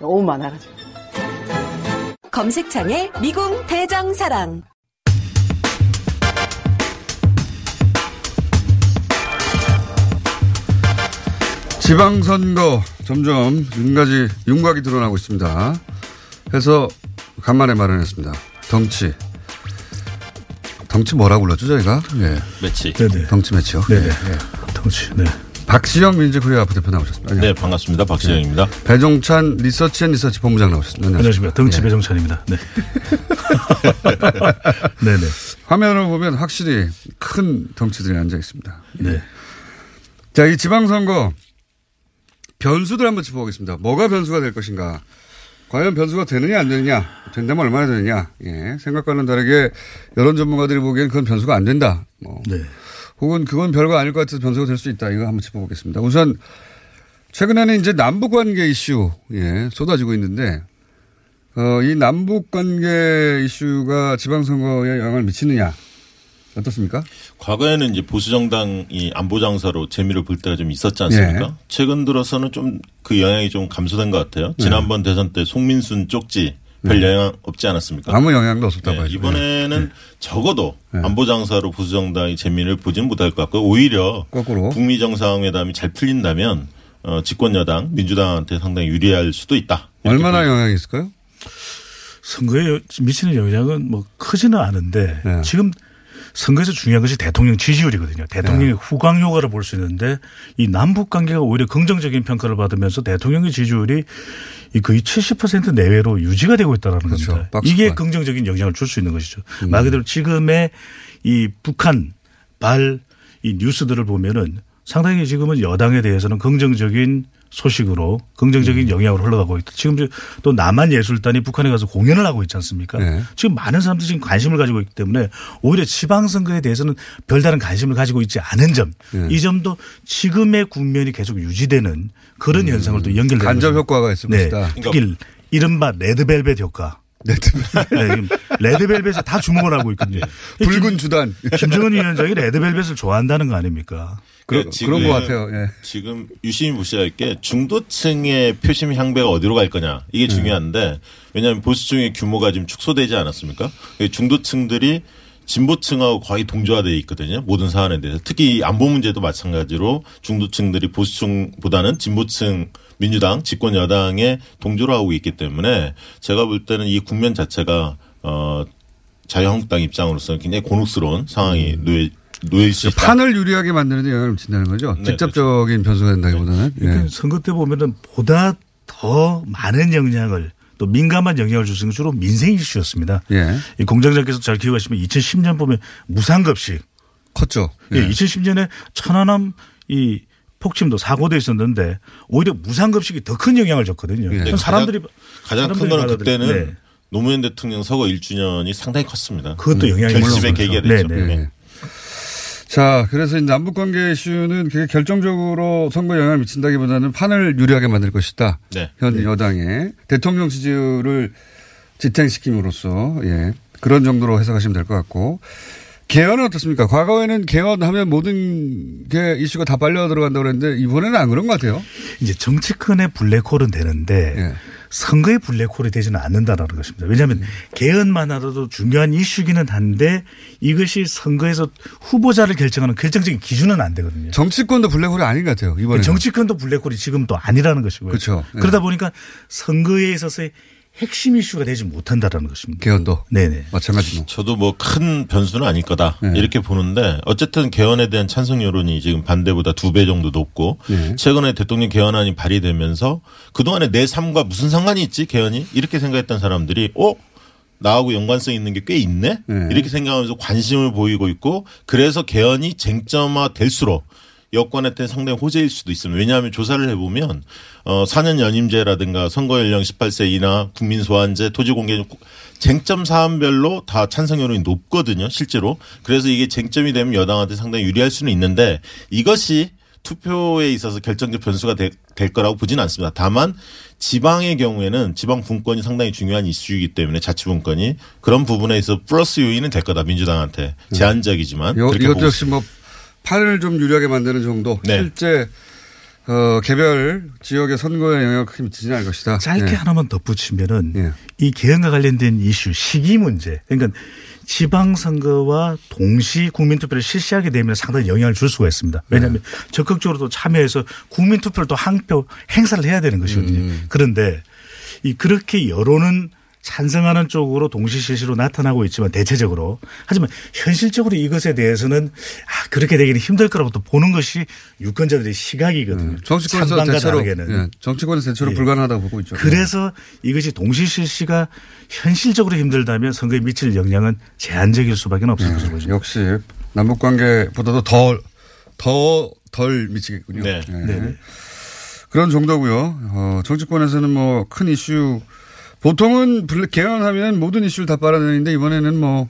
S12: 너무 많아가지고.
S13: 검색창에 미궁 대장사랑.
S7: 지방선거 점점 윤가지, 윤곽이 드러나고 있습니다. 해서 간만에 마련했습니다. 덩치. 덩치 뭐라고 불렀죠, 저희가? 예.
S14: 매치.
S7: 네네. 덩치 매치요?
S14: 네네.
S7: 예. 덩치, 네. 박시영 민주코리아 부대표 나오셨습니다.
S14: 네, 반갑습니다. 박시영입니다.
S7: 네. 배종찬 리서치 앤 리서치 본부장 나오셨습니다.
S14: 안녕하십니까. 덩치
S7: 예.
S14: 배종찬입니다. 네. [LAUGHS]
S7: 네네. 화면을 보면 확실히 큰 덩치들이 앉아 있습니다.
S14: 네.
S7: 자, 이 지방선거 변수들 한번 짚어보겠습니다. 뭐가 변수가 될 것인가? 과연 변수가 되느냐 안 되느냐? 된다면 얼마나 되느냐? 예. 생각과는 다르게 여론 전문가들이 보기엔 그건 변수가 안 된다. 뭐. 혹은 그건 별거 아닐 것 같아서 변수가 될 수 있다. 이거 한번 짚어보겠습니다. 우선 최근에는 이제 남북 관계 이슈 예, 쏟아지고 있는데 어, 이 남북 관계 이슈가 지방선거에 영향을 미치느냐? 어떻습니까?
S14: 과거에는 이제 보수 정당이 안보 장사로 재미를 볼 때가 좀 있었지 않습니까?
S7: 예.
S14: 최근 들어서는 좀 그 영향이 좀 감소된 것 같아요.
S7: 네.
S14: 지난번 대선 때 송민순 쪽지 별 영향 없지 않았습니까?
S7: 아무 영향도 없었다고
S14: 네,
S7: 하죠.
S14: 이번에는 적어도 안보 장사로 보수 정당이 재미를 보지는 못할 것 같고 오히려
S7: 거꾸로
S14: 북미 정상회담이 잘 풀린다면 어, 집권 여당 민주당한테 상당히 유리할 수도 있다.
S7: 얼마나 영향이 있을까요?
S15: 선거에 미치는 영향은 뭐 크지는 않은데
S7: 네.
S15: 지금 선거에서 중요한 것이 대통령 지지율이거든요. 대통령의
S7: 네.
S15: 후광 효과를 볼 수 있는데 이 남북 관계가 오히려 긍정적인 평가를 받으면서 대통령의 지지율이 이 거의 70% 내외로 유지가 되고 있다는
S7: 그렇죠.
S15: 겁니다.
S7: 박수권.
S15: 이게 긍정적인 영향을 줄 수 있는 것이죠.
S7: 음.
S15: 말 그대로 지금의 이 북한 발 이 뉴스들을 보면은 상당히 지금은 여당에 대해서는 긍정적인 소식으로 긍정적인
S7: 음.
S15: 영향으로 흘러가고 있다. 지금 또 남한 예술단이 북한에 가서 공연을 하고 있지 않습니까?
S7: 네.
S15: 지금 많은 사람들이 지금 관심을 가지고 있기 때문에 오히려 지방선거에 대해서는 별다른 관심을 가지고 있지 않은 점.
S7: 네.
S15: 이 점도 지금의 국면이 계속 유지되는 그런 현상을 또 연결되는
S7: 음. 간접. 효과가 있을
S15: 네.
S7: 것이다.
S15: 특히 이른바 레드벨벳 효과.
S7: 레드벨벳.
S15: 네, 지금 레드벨벳에 다 주목을 하고 있거든요.
S7: 붉은 주단.
S15: 김정은 위원장이 레드벨벳을 좋아한다는 거 아닙니까?
S7: 그런-
S14: 네, 지금-
S7: 그런 것 같아요. 예.
S14: 지금 유심히 보셔야 할 게 중도층의 표심 향배가 어디로 갈 거냐 이게
S7: 네.
S14: 중요한데 왜냐하면 보수층의 규모가 지금 축소되지 않았습니까? 중도층들이 진보층하고 거의 동조화되어 있거든요. 모든 사안에 대해서 특히 이 안보 문제도 마찬가지로 중도층들이 보수층보다는 진보층 민주당 집권 여당에 동조를 하고 있기 때문에 제가 볼 때는 이 국면 자체가 어 자유한국당 입장으로서는 굉장히 곤혹스러운 상황이 놓여 놓일 수 있다.
S7: 판을 유리하게 만드는 데 영향을 미친다는 거죠.
S14: 네,
S7: 직접적인 변수가 된다기보다는.
S15: 그러니까
S7: 예.
S15: 선거 때 보면은 보다 더 많은 영향을 또 민감한 영향을 있는 건 주로 민생 이슈였습니다.
S7: 예.
S15: 이 공장장께서 잘 기억하시면 2010년 보면 무상급식
S7: 컸죠.
S15: 예.
S7: 예.
S15: 2010년에 천안함 이 폭침도 사고도 있었는데 오히려 무상급식이 더 큰 영향을 줬거든요.
S14: 네,
S15: 사람들이
S14: 가장, 가장 큰
S15: 사람들이
S14: 거는 그때는
S15: 네.
S14: 노무현 대통령 서거 1주년이 상당히 컸습니다.
S15: 그것도 영향이
S14: 결집의 계기가
S15: 그렇죠.
S14: 됐죠.
S15: 네, 네.
S14: 네.
S7: 자, 그래서 이 남북 관계 이슈는 그게 결정적으로 선거에 영향을 미친다기보다는 판을 유리하게 만들 것이다.
S14: 네.
S7: 현 여당의 대통령 지지율을 지탱시킴으로써 예. 그런 정도로 해석하시면 될 것 같고 개헌은 어떻습니까? 과거에는 개헌하면 모든 게 이슈가 다 빨려 들어간다고 그랬는데 이번에는 안 그런 것 같아요.
S15: 이제 정치권의 블랙홀은 되는데
S7: 예.
S15: 선거의 블랙홀이 되지는 않는다라는 것입니다. 왜냐하면 개헌만 하더라도 중요한 이슈기는 한데 이것이 선거에서 후보자를 결정하는 결정적인 기준은 안 되거든요.
S7: 정치권도 블랙홀이 아닌 것 같아요. 이번에
S15: 정치권도 블랙홀이 지금 또 아니라는 것이고요.
S7: 그렇죠. 예.
S15: 그러다 보니까 선거에 있어서의 핵심 이슈가 되지 못한다라는 것입니다.
S7: 개헌도
S15: 네네.
S7: 마찬가지로.
S14: 저도 뭐 큰 변수는 아닐 거다
S7: 네.
S14: 이렇게 보는데 어쨌든 개헌에 대한 찬성 여론이 지금 반대보다 두 배 정도 높고
S7: 네.
S14: 최근에 대통령 개헌안이 발의되면서 그동안에 내 삶과 무슨 상관이 있지 개헌이 이렇게 생각했던 사람들이 어 나하고 연관성 있는 게 꽤 있네
S7: 네.
S14: 이렇게 생각하면서 관심을 보이고 있고 그래서 개헌이 쟁점화 될수록 여권한테 상당히 호재일 수도 있습니다. 왜냐하면 조사를 해보면 어 4년 연임제라든가 선거 연령 18세 이나 국민 소환제, 토지 공개 쟁점 사안별로 다 찬성 여론이 높거든요, 실제로. 그래서 이게 쟁점이 되면 여당한테 상당히 유리할 수는 있는데 이것이 투표에 있어서 결정적 변수가 되- 될 거라고 보지는 않습니다. 다만 지방의 경우에는 지방 분권이 상당히 중요한 이슈이기 때문에 자치분권이 그런 부분에 있어 플러스 요인은 될 거다 민주당한테 제한적이지만
S7: 요,
S14: 그렇게 보고
S7: 역시 뭐 판을 좀 유리하게 만드는 정도.
S14: 네.
S7: 실제 어, 개별 지역의 선거에 영향을 크게 미치지는 않을 것이다.
S15: 짧게
S7: 예.
S15: 하나만 덧붙이면은
S7: 예.
S15: 이 개헌과 관련된 이슈 시기 문제 그러니까 지방선거와 동시 국민투표를 실시하게 되면 상당히 영향을 줄 수가 있습니다. 왜냐하면 적극적으로 또 참여해서 국민투표를 또 한 표 행사를 해야 되는 것이거든요. 그런데 이 그렇게 여론은 찬성하는 쪽으로 동시 실시로 나타나고 있지만 대체적으로 하지만 현실적으로 이것에 대해서는 아 그렇게 되기는 힘들 거라고 또 보는 것이 유권자들의 시각이거든요.
S7: 정치권에서
S15: 찬반과
S7: 대체로
S15: 다르게는.
S7: 예, 정치권에서 대체로
S15: 예.
S7: 불가능하다고 보고 있죠.
S15: 그래서 이것이 동시 실시가 현실적으로 힘들다면 선거에 미칠 영향은 제한적일 수밖에 없을 것으로 보입니다.
S7: 역시 남북 관계보다도 더더덜 미치겠군요.
S14: 네.
S7: 예. 그런 정도고요. 어, 정치권에서는 뭐 큰 이슈 보통은 개헌하면 모든 이슈를 다 빨아내는데 이번에는 뭐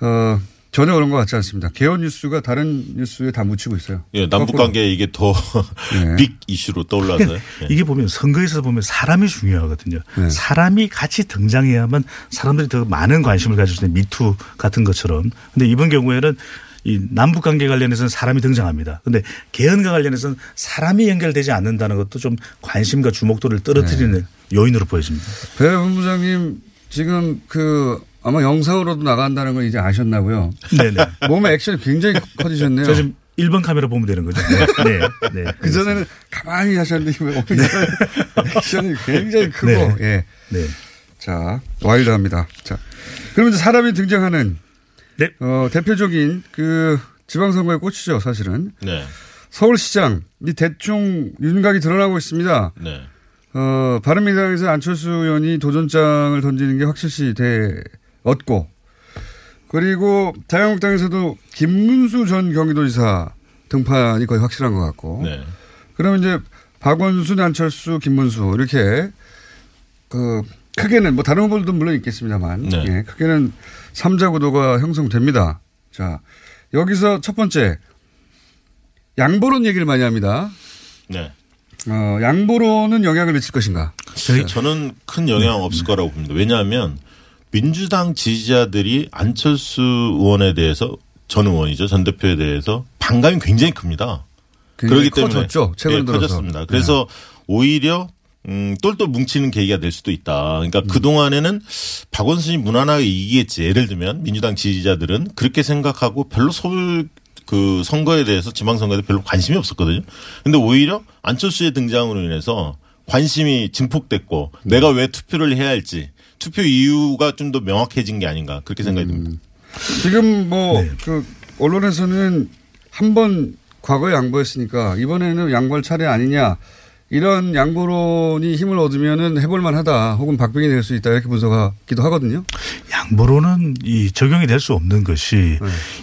S7: 어, 전혀 그런 것 같지 않습니다. 개헌 뉴스가 다른 뉴스에 다 묻히고 있어요.
S14: 예, 남북 관계 이게 더 [LAUGHS] 빅 이슈로 떠올라서요.
S15: 그러니까
S14: 예.
S15: 이게 보면 선거에서 보면 사람이 중요하거든요. 사람이 같이 등장해야만 사람들이 더 많은 관심을 가질 수 있는 미투 같은 것처럼. 근데 이번 경우에는 이 남북 관계 관련해서는 사람이 등장합니다. 근데 개헌과 관련해서는 사람이 연결되지 않는다는 것도 좀 관심과 주목도를 떨어뜨리는 요인으로 보여집니다.
S7: 배 본부장님 지금 그 아마 영상으로도 나간다는 걸 이제 아셨나 고요. [LAUGHS]
S15: 네네.
S7: 몸의 액션이 굉장히 커지셨네요.
S15: 저 지금 1번 카메라 보면 되는 거죠. 네. 네. 네. [LAUGHS]
S7: 그전에는 가만히 하셨는데 오늘 액션이 굉장히 크고
S15: 네.
S7: 예.
S15: 네.
S7: 자, 와일드합니다. 자. 그러면 이제 사람이 등장하는
S15: 네.
S7: 어, 대표적인 그 지방선거의 꽃이죠, 사실은.
S14: 네.
S7: 서울시장 이 대충 윤곽이 드러나고 있습니다.
S14: 네.
S7: 어, 바른미래당에서 안철수 의원이 도전장을 던지는 게 확실시 돼 얻고 그리고 자유한국당에서도 김문수 전 경기도지사 등판이 거의 확실한 것 같고
S14: 네.
S7: 그러면 이제 박원순, 안철수, 김문수 이렇게 그 크게는 뭐 다른 후보들도 물론 있겠습니다만
S14: 네.
S7: 예, 크게는 3자 구도가 형성됩니다. 자 여기서 첫 번째 양보론 얘기를 많이 합니다.
S14: 네.
S7: 어, 양보론은 영향을 미칠 것인가?
S14: 저는 큰 영향 없을 거라고 봅니다. 왜냐하면 민주당 지지자들이 안철수 의원에 대해서 전 의원이죠. 전 대표에 대해서 반감이 굉장히 큽니다.
S7: 굉장히
S14: 그렇기 때문에
S7: 커졌죠, 최근
S14: 예,
S7: 들어서.
S14: 커졌습니다. 그래서 오히려 음, 똘똘 뭉치는 계기가 될 수도 있다. 그러니까 그동안에는 박원순이 무난하게 이기겠지. 예를 들면 민주당 지지자들은 그렇게 생각하고 별로 서울 그 선거에 대해서 지방선거에 별로 관심이 없었거든요. 근데 오히려 안철수의 등장으로 인해서 관심이 증폭됐고 내가 왜 투표를 해야 할지 투표 이유가 좀 더 명확해진 게 아닌가 그렇게 생각이 듭니다.
S7: 지금 뭐그 언론에서는 한 번 과거에 양보했으니까 이번에는 양보할 차례 아니냐 이런 양보론이 힘을 얻으면은 해볼만 하다 혹은 박빙이 될 수 있다 이렇게 분석하기도 하거든요.
S15: 양보로는 이 적용이 될 수 없는 것이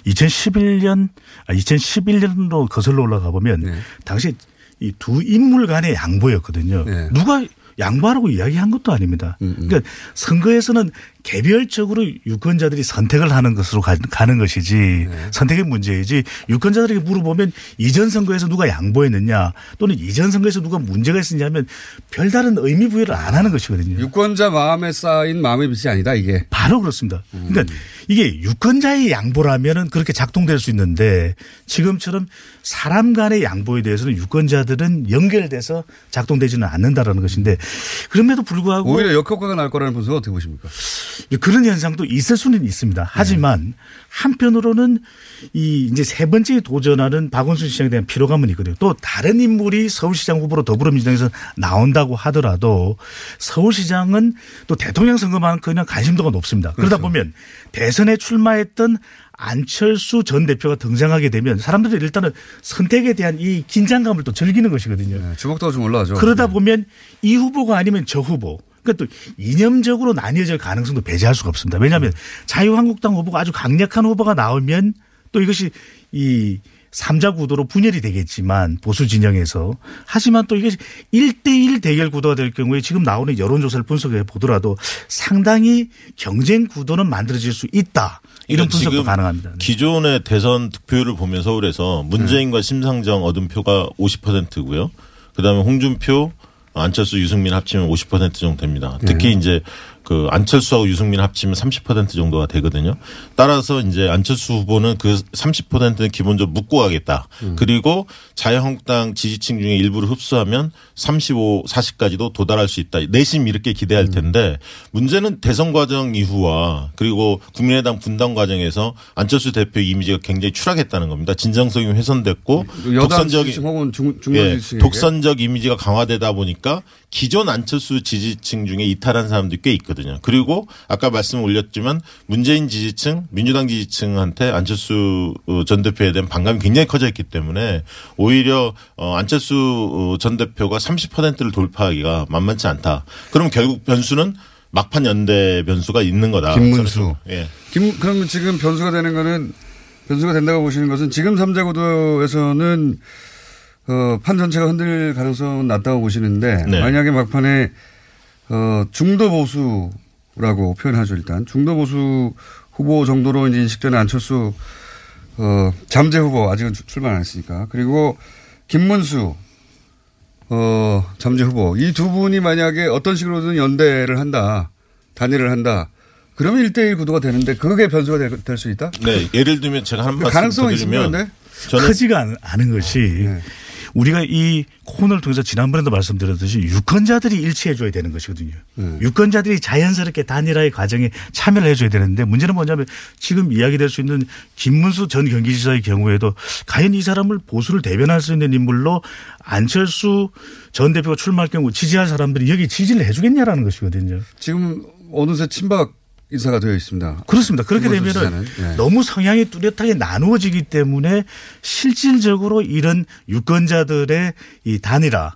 S15: 2011년, 아, 2011년도 거슬러 올라가 보면 당시 이 두 인물 간의 양보였거든요. 누가 양보하라고 이야기한 것도 아닙니다. 그러니까 선거에서는 개별적으로 유권자들이 선택을 하는 것으로 가, 는 것이지 선택의 문제이지 유권자들에게 물어보면 이전 선거에서 누가 양보했느냐 또는 이전 선거에서 누가 문제가 있었냐면 별다른 의미 부여를 안 하는 것이거든요.
S7: 유권자 마음에 쌓인 마음의 빚이 아니다 이게.
S15: 바로 그렇습니다. 그러니까 이게 유권자의 양보라면은 그렇게 작동될 수 있는데 지금처럼 사람 간의 양보에 대해서는 유권자들은 연결돼서 작동되지는 않는다라는 것인데 그럼에도 불구하고
S7: 오히려 역효과가 날 거라는 분석 어떻게 보십니까?
S15: 그런 현상도 있을 수는 있습니다. 하지만 한편으로는 이 이제 세 번째 도전하는 박원순 시장에 대한 피로감은 있거든요. 또 다른 인물이 서울시장 후보로 더불어민주당에서 나온다고 하더라도 서울시장은 또 대통령 선거만큼 그냥 관심도가 높습니다. 그러다 보면 대선에 출마했던 안철수 전 대표가 등장하게 되면 사람들이 일단은 선택에 대한 이 긴장감을 또 즐기는 것이거든요.
S7: 주목도가 좀 올라가죠.
S15: 그러다 보면 이 후보가 아니면 저 후보. 그러니까 또 이념적으로 나뉘어질 가능성도 배제할 수가 없습니다. 왜냐하면 자유한국당 후보가 아주 강력한 후보가 나오면 또 이것이 이 삼자 구도로 분열이 되겠지만 보수 진영에서 하지만 또 이게 1대1 대결 구도가 될 경우에 지금 나오는 여론조사를 분석해 보더라도 상당히 경쟁 구도는 만들어질 수 있다. 이런
S14: 그러니까
S15: 분석도 가능합니다.
S14: 기존의 대선 득표율을 보면 서울에서 문재인과 심상정 얻은 표가 50%고요. 그다음에 홍준표, 안철수, 유승민 합치면 50% 정도 됩니다. 특히 이제 그 안철수하고 유승민 합치면 30% 정도가 되거든요. 따라서 이제 안철수 후보는 그 30%는 기본적으로 묶고 가겠다. 그리고 자유한국당 지지층 중에 일부를 흡수하면 35, 40까지도 도달할 수 있다. 내심 이렇게 기대할 텐데 문제는 대선 과정 이후와 그리고 국민의당 분당 과정에서 안철수 대표 이미지가 굉장히 추락했다는 겁니다. 진정성이 훼손됐고 독선적인
S7: 지지층 혹은 중,
S14: 예, 독선적 이미지가 강화되다 보니까 기존 안철수 지지층 중에 이탈한 사람들이 꽤 있거든요. 그리고 아까 말씀 올렸지만 문재인 지지층, 민주당 지지층한테 안철수 어, 전 대표에 대한 반감이 굉장히 커져 있기 때문에 오히려 어, 안철수 어, 전 대표가 30%를 돌파하기가 만만치 않다. 그럼 결국 변수는 막판 연대 변수가 있는 거다.
S7: 김문수.
S14: 예.
S7: 김, 그러면 지금 변수가 되는 거는 변수가 된다고 보시는 것은 지금 삼자 구도에서는 어, 판 전체가 흔들릴 가능성은 낮다고 보시는데
S14: 네.
S7: 만약에 막판에 어, 중도 보수라고 표현하죠 일단 중도 보수 후보 정도로 이제 인식되는 안철수 어, 잠재 후보 아직은 출- 출마 안 했으니까 그리고 김문수 어, 잠재 후보 이 두 분이 만약에 어떤 식으로든 연대를 한다 단일을 한다 그러면 1대1 구도가 되는데 그게 변수가 될 수 있다?
S14: 네, 예를 들면 제가 한 말씀 드리면
S7: 근데?
S14: 저는
S15: 크지가 않- 않은 것이
S7: 네.
S15: 우리가 이 코너를 통해서 지난번에도 말씀드렸듯이 유권자들이 일치해줘야 되는 것이거든요.
S7: 네.
S15: 유권자들이 자연스럽게 단일화의 과정에 참여를 해줘야 되는데 문제는 뭐냐면 지금 이야기될 수 있는 김문수 전 경기지사의 경우에도 과연 이 사람을 보수를 대변할 수 있는 인물로 안철수 전 대표가 출마할 경우 지지할 사람들이 여기 지지를 해주겠냐라는 것이거든요.
S7: 지금 어느새 친박 인사가 되어 있습니다.
S15: 그렇습니다. 그렇게
S7: 지사는. 네.
S15: 너무 성향이 뚜렷하게 나누어지기 때문에 실질적으로 이런 유권자들의 이 단일화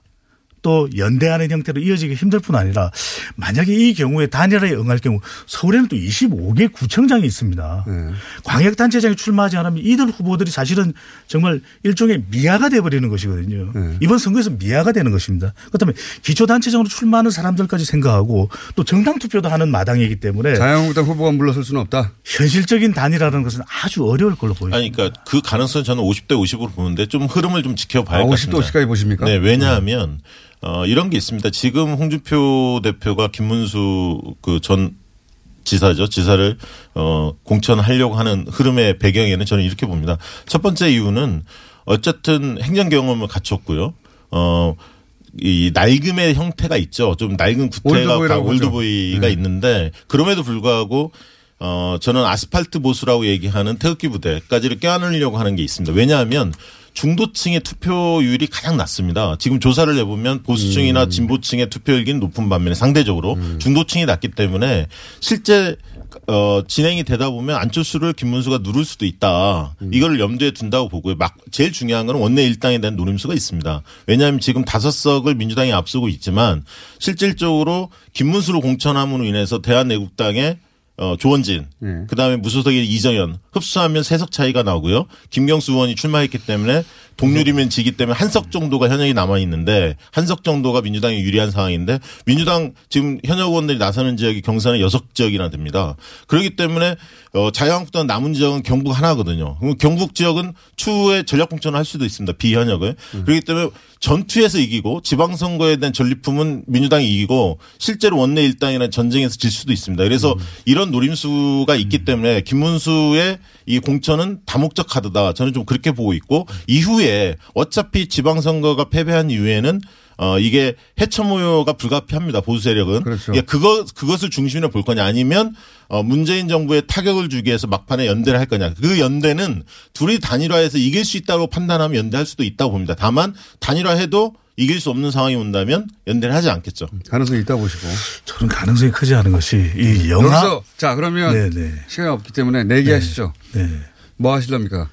S15: 또 연대하는 형태로 이어지기 힘들 뿐 아니라 만약에 이 경우에 단일화에 응할 경우 서울에는 또 25개 구청장이 있습니다.
S7: 네.
S15: 광역단체장이 출마하지 않으면 이들 후보들이 사실은 정말 일종의 미아가 돼버리는 것이거든요.
S7: 네.
S15: 이번 선거에서 미아가 되는 것입니다. 그렇다면 기초단체장으로 출마하는 사람들까지 생각하고 또 정당 투표도 하는 마당이기 때문에
S7: 자유한국당 후보가 물러설 수는 없다.
S15: 현실적인 단일화라는 것은 아주 어려울 걸로 보입니다.
S14: 아니, 그러니까 그 가능성 저는 50대 50으로 보는데 좀 흐름을 좀 지켜봐야
S7: 아,
S14: 할것
S7: 50대
S14: 같습니다.
S7: 50까지 보십니까?
S14: 네, 왜냐하면 어, 이런 게 있습니다. 지금 홍준표 대표가 김문수 그전 지사죠. 지사를 어, 공천하려고 하는 흐름의 배경에는 저는 이렇게 봅니다. 첫 번째 이유는 어쨌든 행정 경험을 갖췄고요. 어, 이 낡음의 형태가 있죠. 좀 낡은 구태가
S7: 올드보이라고 하죠.
S14: 올드보이가
S7: 네.
S14: 있는데 그럼에도 불구하고 어 저는 아스팔트 보수라고 얘기하는 태극기 부대까지를 껴안으려고 하는 게 있습니다. 왜냐하면 중도층의 투표율이 가장 낮습니다. 지금 조사를 해보면 보수층이나 진보층의 투표율이 높은 반면에 상대적으로 중도층이 낮기 때문에 실제 어, 진행이 되다 보면 안철수를 김문수가 누를 수도 있다. 이걸 염두에 둔다고 보고요. 막 제일 중요한 건 원내 일당에 대한 노림수가 있습니다. 왜냐하면 지금 다섯 석을 민주당이 앞서고 있지만 실질적으로 김문수를 공천함으로 인해서 대한애국당의 어, 조원진,
S7: 네.
S14: 그 다음에 무소속의 이정현 흡수하면 세석 차이가 나오고요. 김경수 의원이 출마했기 때문에 동률이면 지기 때문에 한석 정도가 현역이 남아 있는데 한석 정도가 민주당이 유리한 상황인데 민주당 지금 현역 의원들이 나서는 지역이 경선은 여섯 지역이나 됩니다. 그렇기 때문에 어, 자유한국당 남은 지역은 경북 하나거든요. 그럼 경북 지역은 추후에 전략 공천을 할 수도 있습니다. 비현역을. 그렇기 때문에 전투에서 이기고 지방선거에 대한 전리품은 민주당이 이기고 실제로 원내 일당이나 전쟁에서 질 수도 있습니다. 그래서 이런 노림수가 있기 때문에 김문수의 이 공천은 다목적 카드다. 저는 좀 그렇게 보고 있고 이후에 어차피 지방선거가 패배한 이후에는 어 이게 해처 모여가 불가피합니다 보수 세력은
S7: 그렇죠.
S14: 예, 그거 그것을 중심으로 볼 거냐 아니면 어 문재인 정부에 타격을 주기 위해서 막판에 연대를 할 거냐 그 연대는 둘이 단일화해서 이길 수 있다고 판단하면 연대할 수도 있다고 봅니다 다만 단일화해도 이길 수 없는 상황이 온다면 연대를 하지 않겠죠.
S7: 가능성이 있다 보시고.
S15: 저는 가능성이 크지 않은 것이 이 영화
S7: 여기서 자 그러면
S15: 네네.
S7: 시간이 없기 때문에 내기하시죠.
S15: 네.
S7: 뭐 하실랍니까?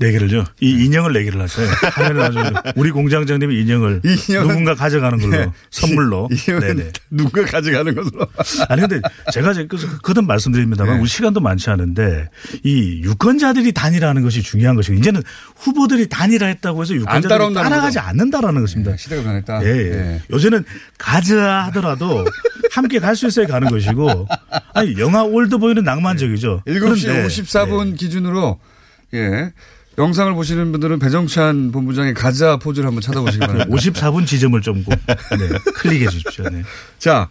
S15: 네 개를요. 이 인형을 네 개를 하세요. 하면은 아주 우리 공장장님이 인형을
S7: 인형은-
S15: 누군가 가져가는 걸로
S7: 네.
S15: 선물로. 네네.
S7: 누가 가져가는 것으로. [LAUGHS]
S15: 아니 근데 제가 그- 거듭 말씀드립니다만
S7: 네.
S15: 우리 시간도 많지 않은데 이 유권자들이 단일화하는 것이 중요한 것이고 이제는 후보들이 단일화했다고 해서 유권자들이 따라가지
S7: 거죠.
S15: 않는다라는 것입니다.
S7: 시대가 변했다.
S15: 예, 예.
S7: 예.
S15: 요새는 가자 하더라도 함께 갈 수 있어야 가는 것이고 아니 영화 올드보이는 낭만적이죠.
S7: 7시
S15: 그런데
S7: 54분 기준으로 예. 영상을 보시는 분들은 배정찬 본부장의 가자 포즈를 한번 찾아보시기 바랍니다. [LAUGHS]
S15: 54분 지점을 좀 꼭, 네, 클릭해 주십시오. 네.
S7: 자,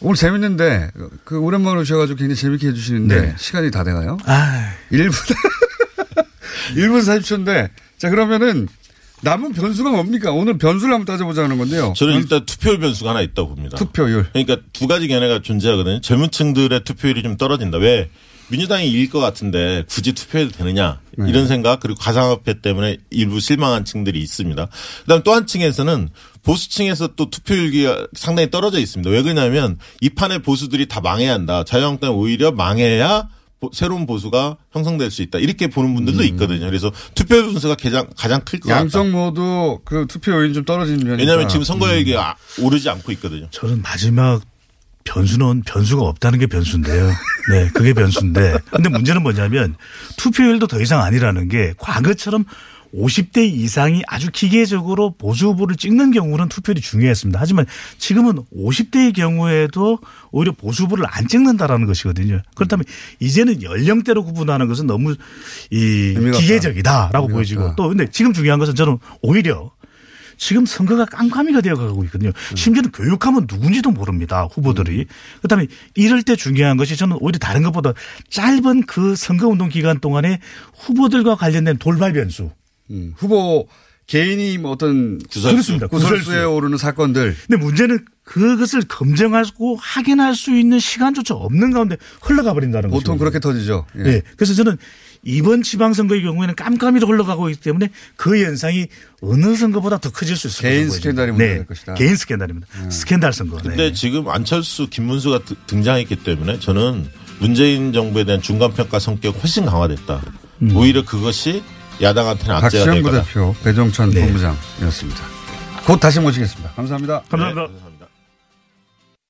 S7: 오늘 재밌는데 그 오랜만에 오셔가지고 굉장히 재밌게 해주시는데
S15: 네.
S7: 시간이 다 돼가요?
S15: 아,
S7: 1분 1분 40초인데 자 그러면은 남은 변수가 뭡니까? 오늘 변수를 한번 따져보자는 건데요.
S14: 저는 일단 투표율 변수가 하나 있다고 봅니다.
S7: 투표율.
S14: 그러니까 두 가지 견해가 존재하거든요. 젊은 층들의 투표율이 좀 떨어진다. 왜? 민주당이 이길 것 같은데 굳이 투표해도 되느냐
S7: 네.
S14: 이런 생각 그리고 가상화폐 때문에 일부 실망한 층들이 있습니다. 그다음 또 한 층에서는 보수층에서 또 투표율이 상당히 떨어져 있습니다. 왜 그러냐면 이 판의 보수들이 다 망해야 한다. 자유한국당이 오히려 망해야 보- 새로운 보수가 형성될 수 있다. 이렇게 보는 분들도 있거든요. 그래서 투표율 분수가 가장 가장 클 것 같다.
S7: 음. 양쪽 모두 그 투표율이 좀 떨어지는 편이니까.
S14: 왜냐하면 지금 선거율이
S7: 음.
S14: 아- 오르지 않고 있거든요.
S15: 저는 마지막 변수는 변수가 없다는 게 변수인데요. 네, 그게 변수인데. 근데 문제는 뭐냐면 투표율도 더 이상 아니라는 게 과거처럼 50대 이상이 아주 기계적으로 보수 후보를 찍는 경우는 투표율이 중요했습니다. 하지만 지금은 50대의 경우에도 오히려 보수 후보를 안 찍는다라는 것이거든요. 그렇다면 이제는 연령대로 구분하는 것은 너무 이 기계적이다라고. 보여지고 또 근데 지금 중요한 것은 저는 오히려 지금 선거가 깜깜이가 되어가고 있거든요. 심지어는 교육하면 누군지도 모릅니다. 후보들이. 그다음에 이럴 때 중요한 것이 저는 오히려 다른 것보다 짧은 그 선거운동 기간 동안에 후보들과 관련된 돌발 변수.
S7: 음, 후보 개인이 뭐 어떤
S15: 구설수. 그렇습니다.
S7: 구설수에
S15: 구설수.
S7: 오르는 사건들.
S15: 근데 문제는 그것을 검증하고 확인할 수 있는 시간조차 없는 가운데 흘러가 버린다는 거죠.
S7: 보통 그렇게 터지죠. 예.
S15: 네. 그래서 저는 이번 지방선거의 경우에는 깜깜이로 흘러가고 있기 때문에 그 현상이 어느 선거보다 더 커질 수 있을
S7: 개인
S15: 것으로
S7: 스캔들이
S15: 보여집니다.
S7: 문제될 것이다.
S15: 개인 스캔들입니다. 스캔들 선거.
S14: 근데
S15: 네.
S14: 지금 안철수, 김문수가 드- 등장했기 때문에 저는 문재인 정부에 대한 중간평가 성격이 훨씬 강화됐다.
S15: 음.
S14: 오히려 그것이 야당한테는 악재가
S7: 박시영
S14: 될 거다.
S7: 부대표, 배종찬
S15: 네.
S7: 본부장이었습니다. 곧 다시 모시겠습니다. 감사합니다.
S15: 감사합니다.
S14: 네,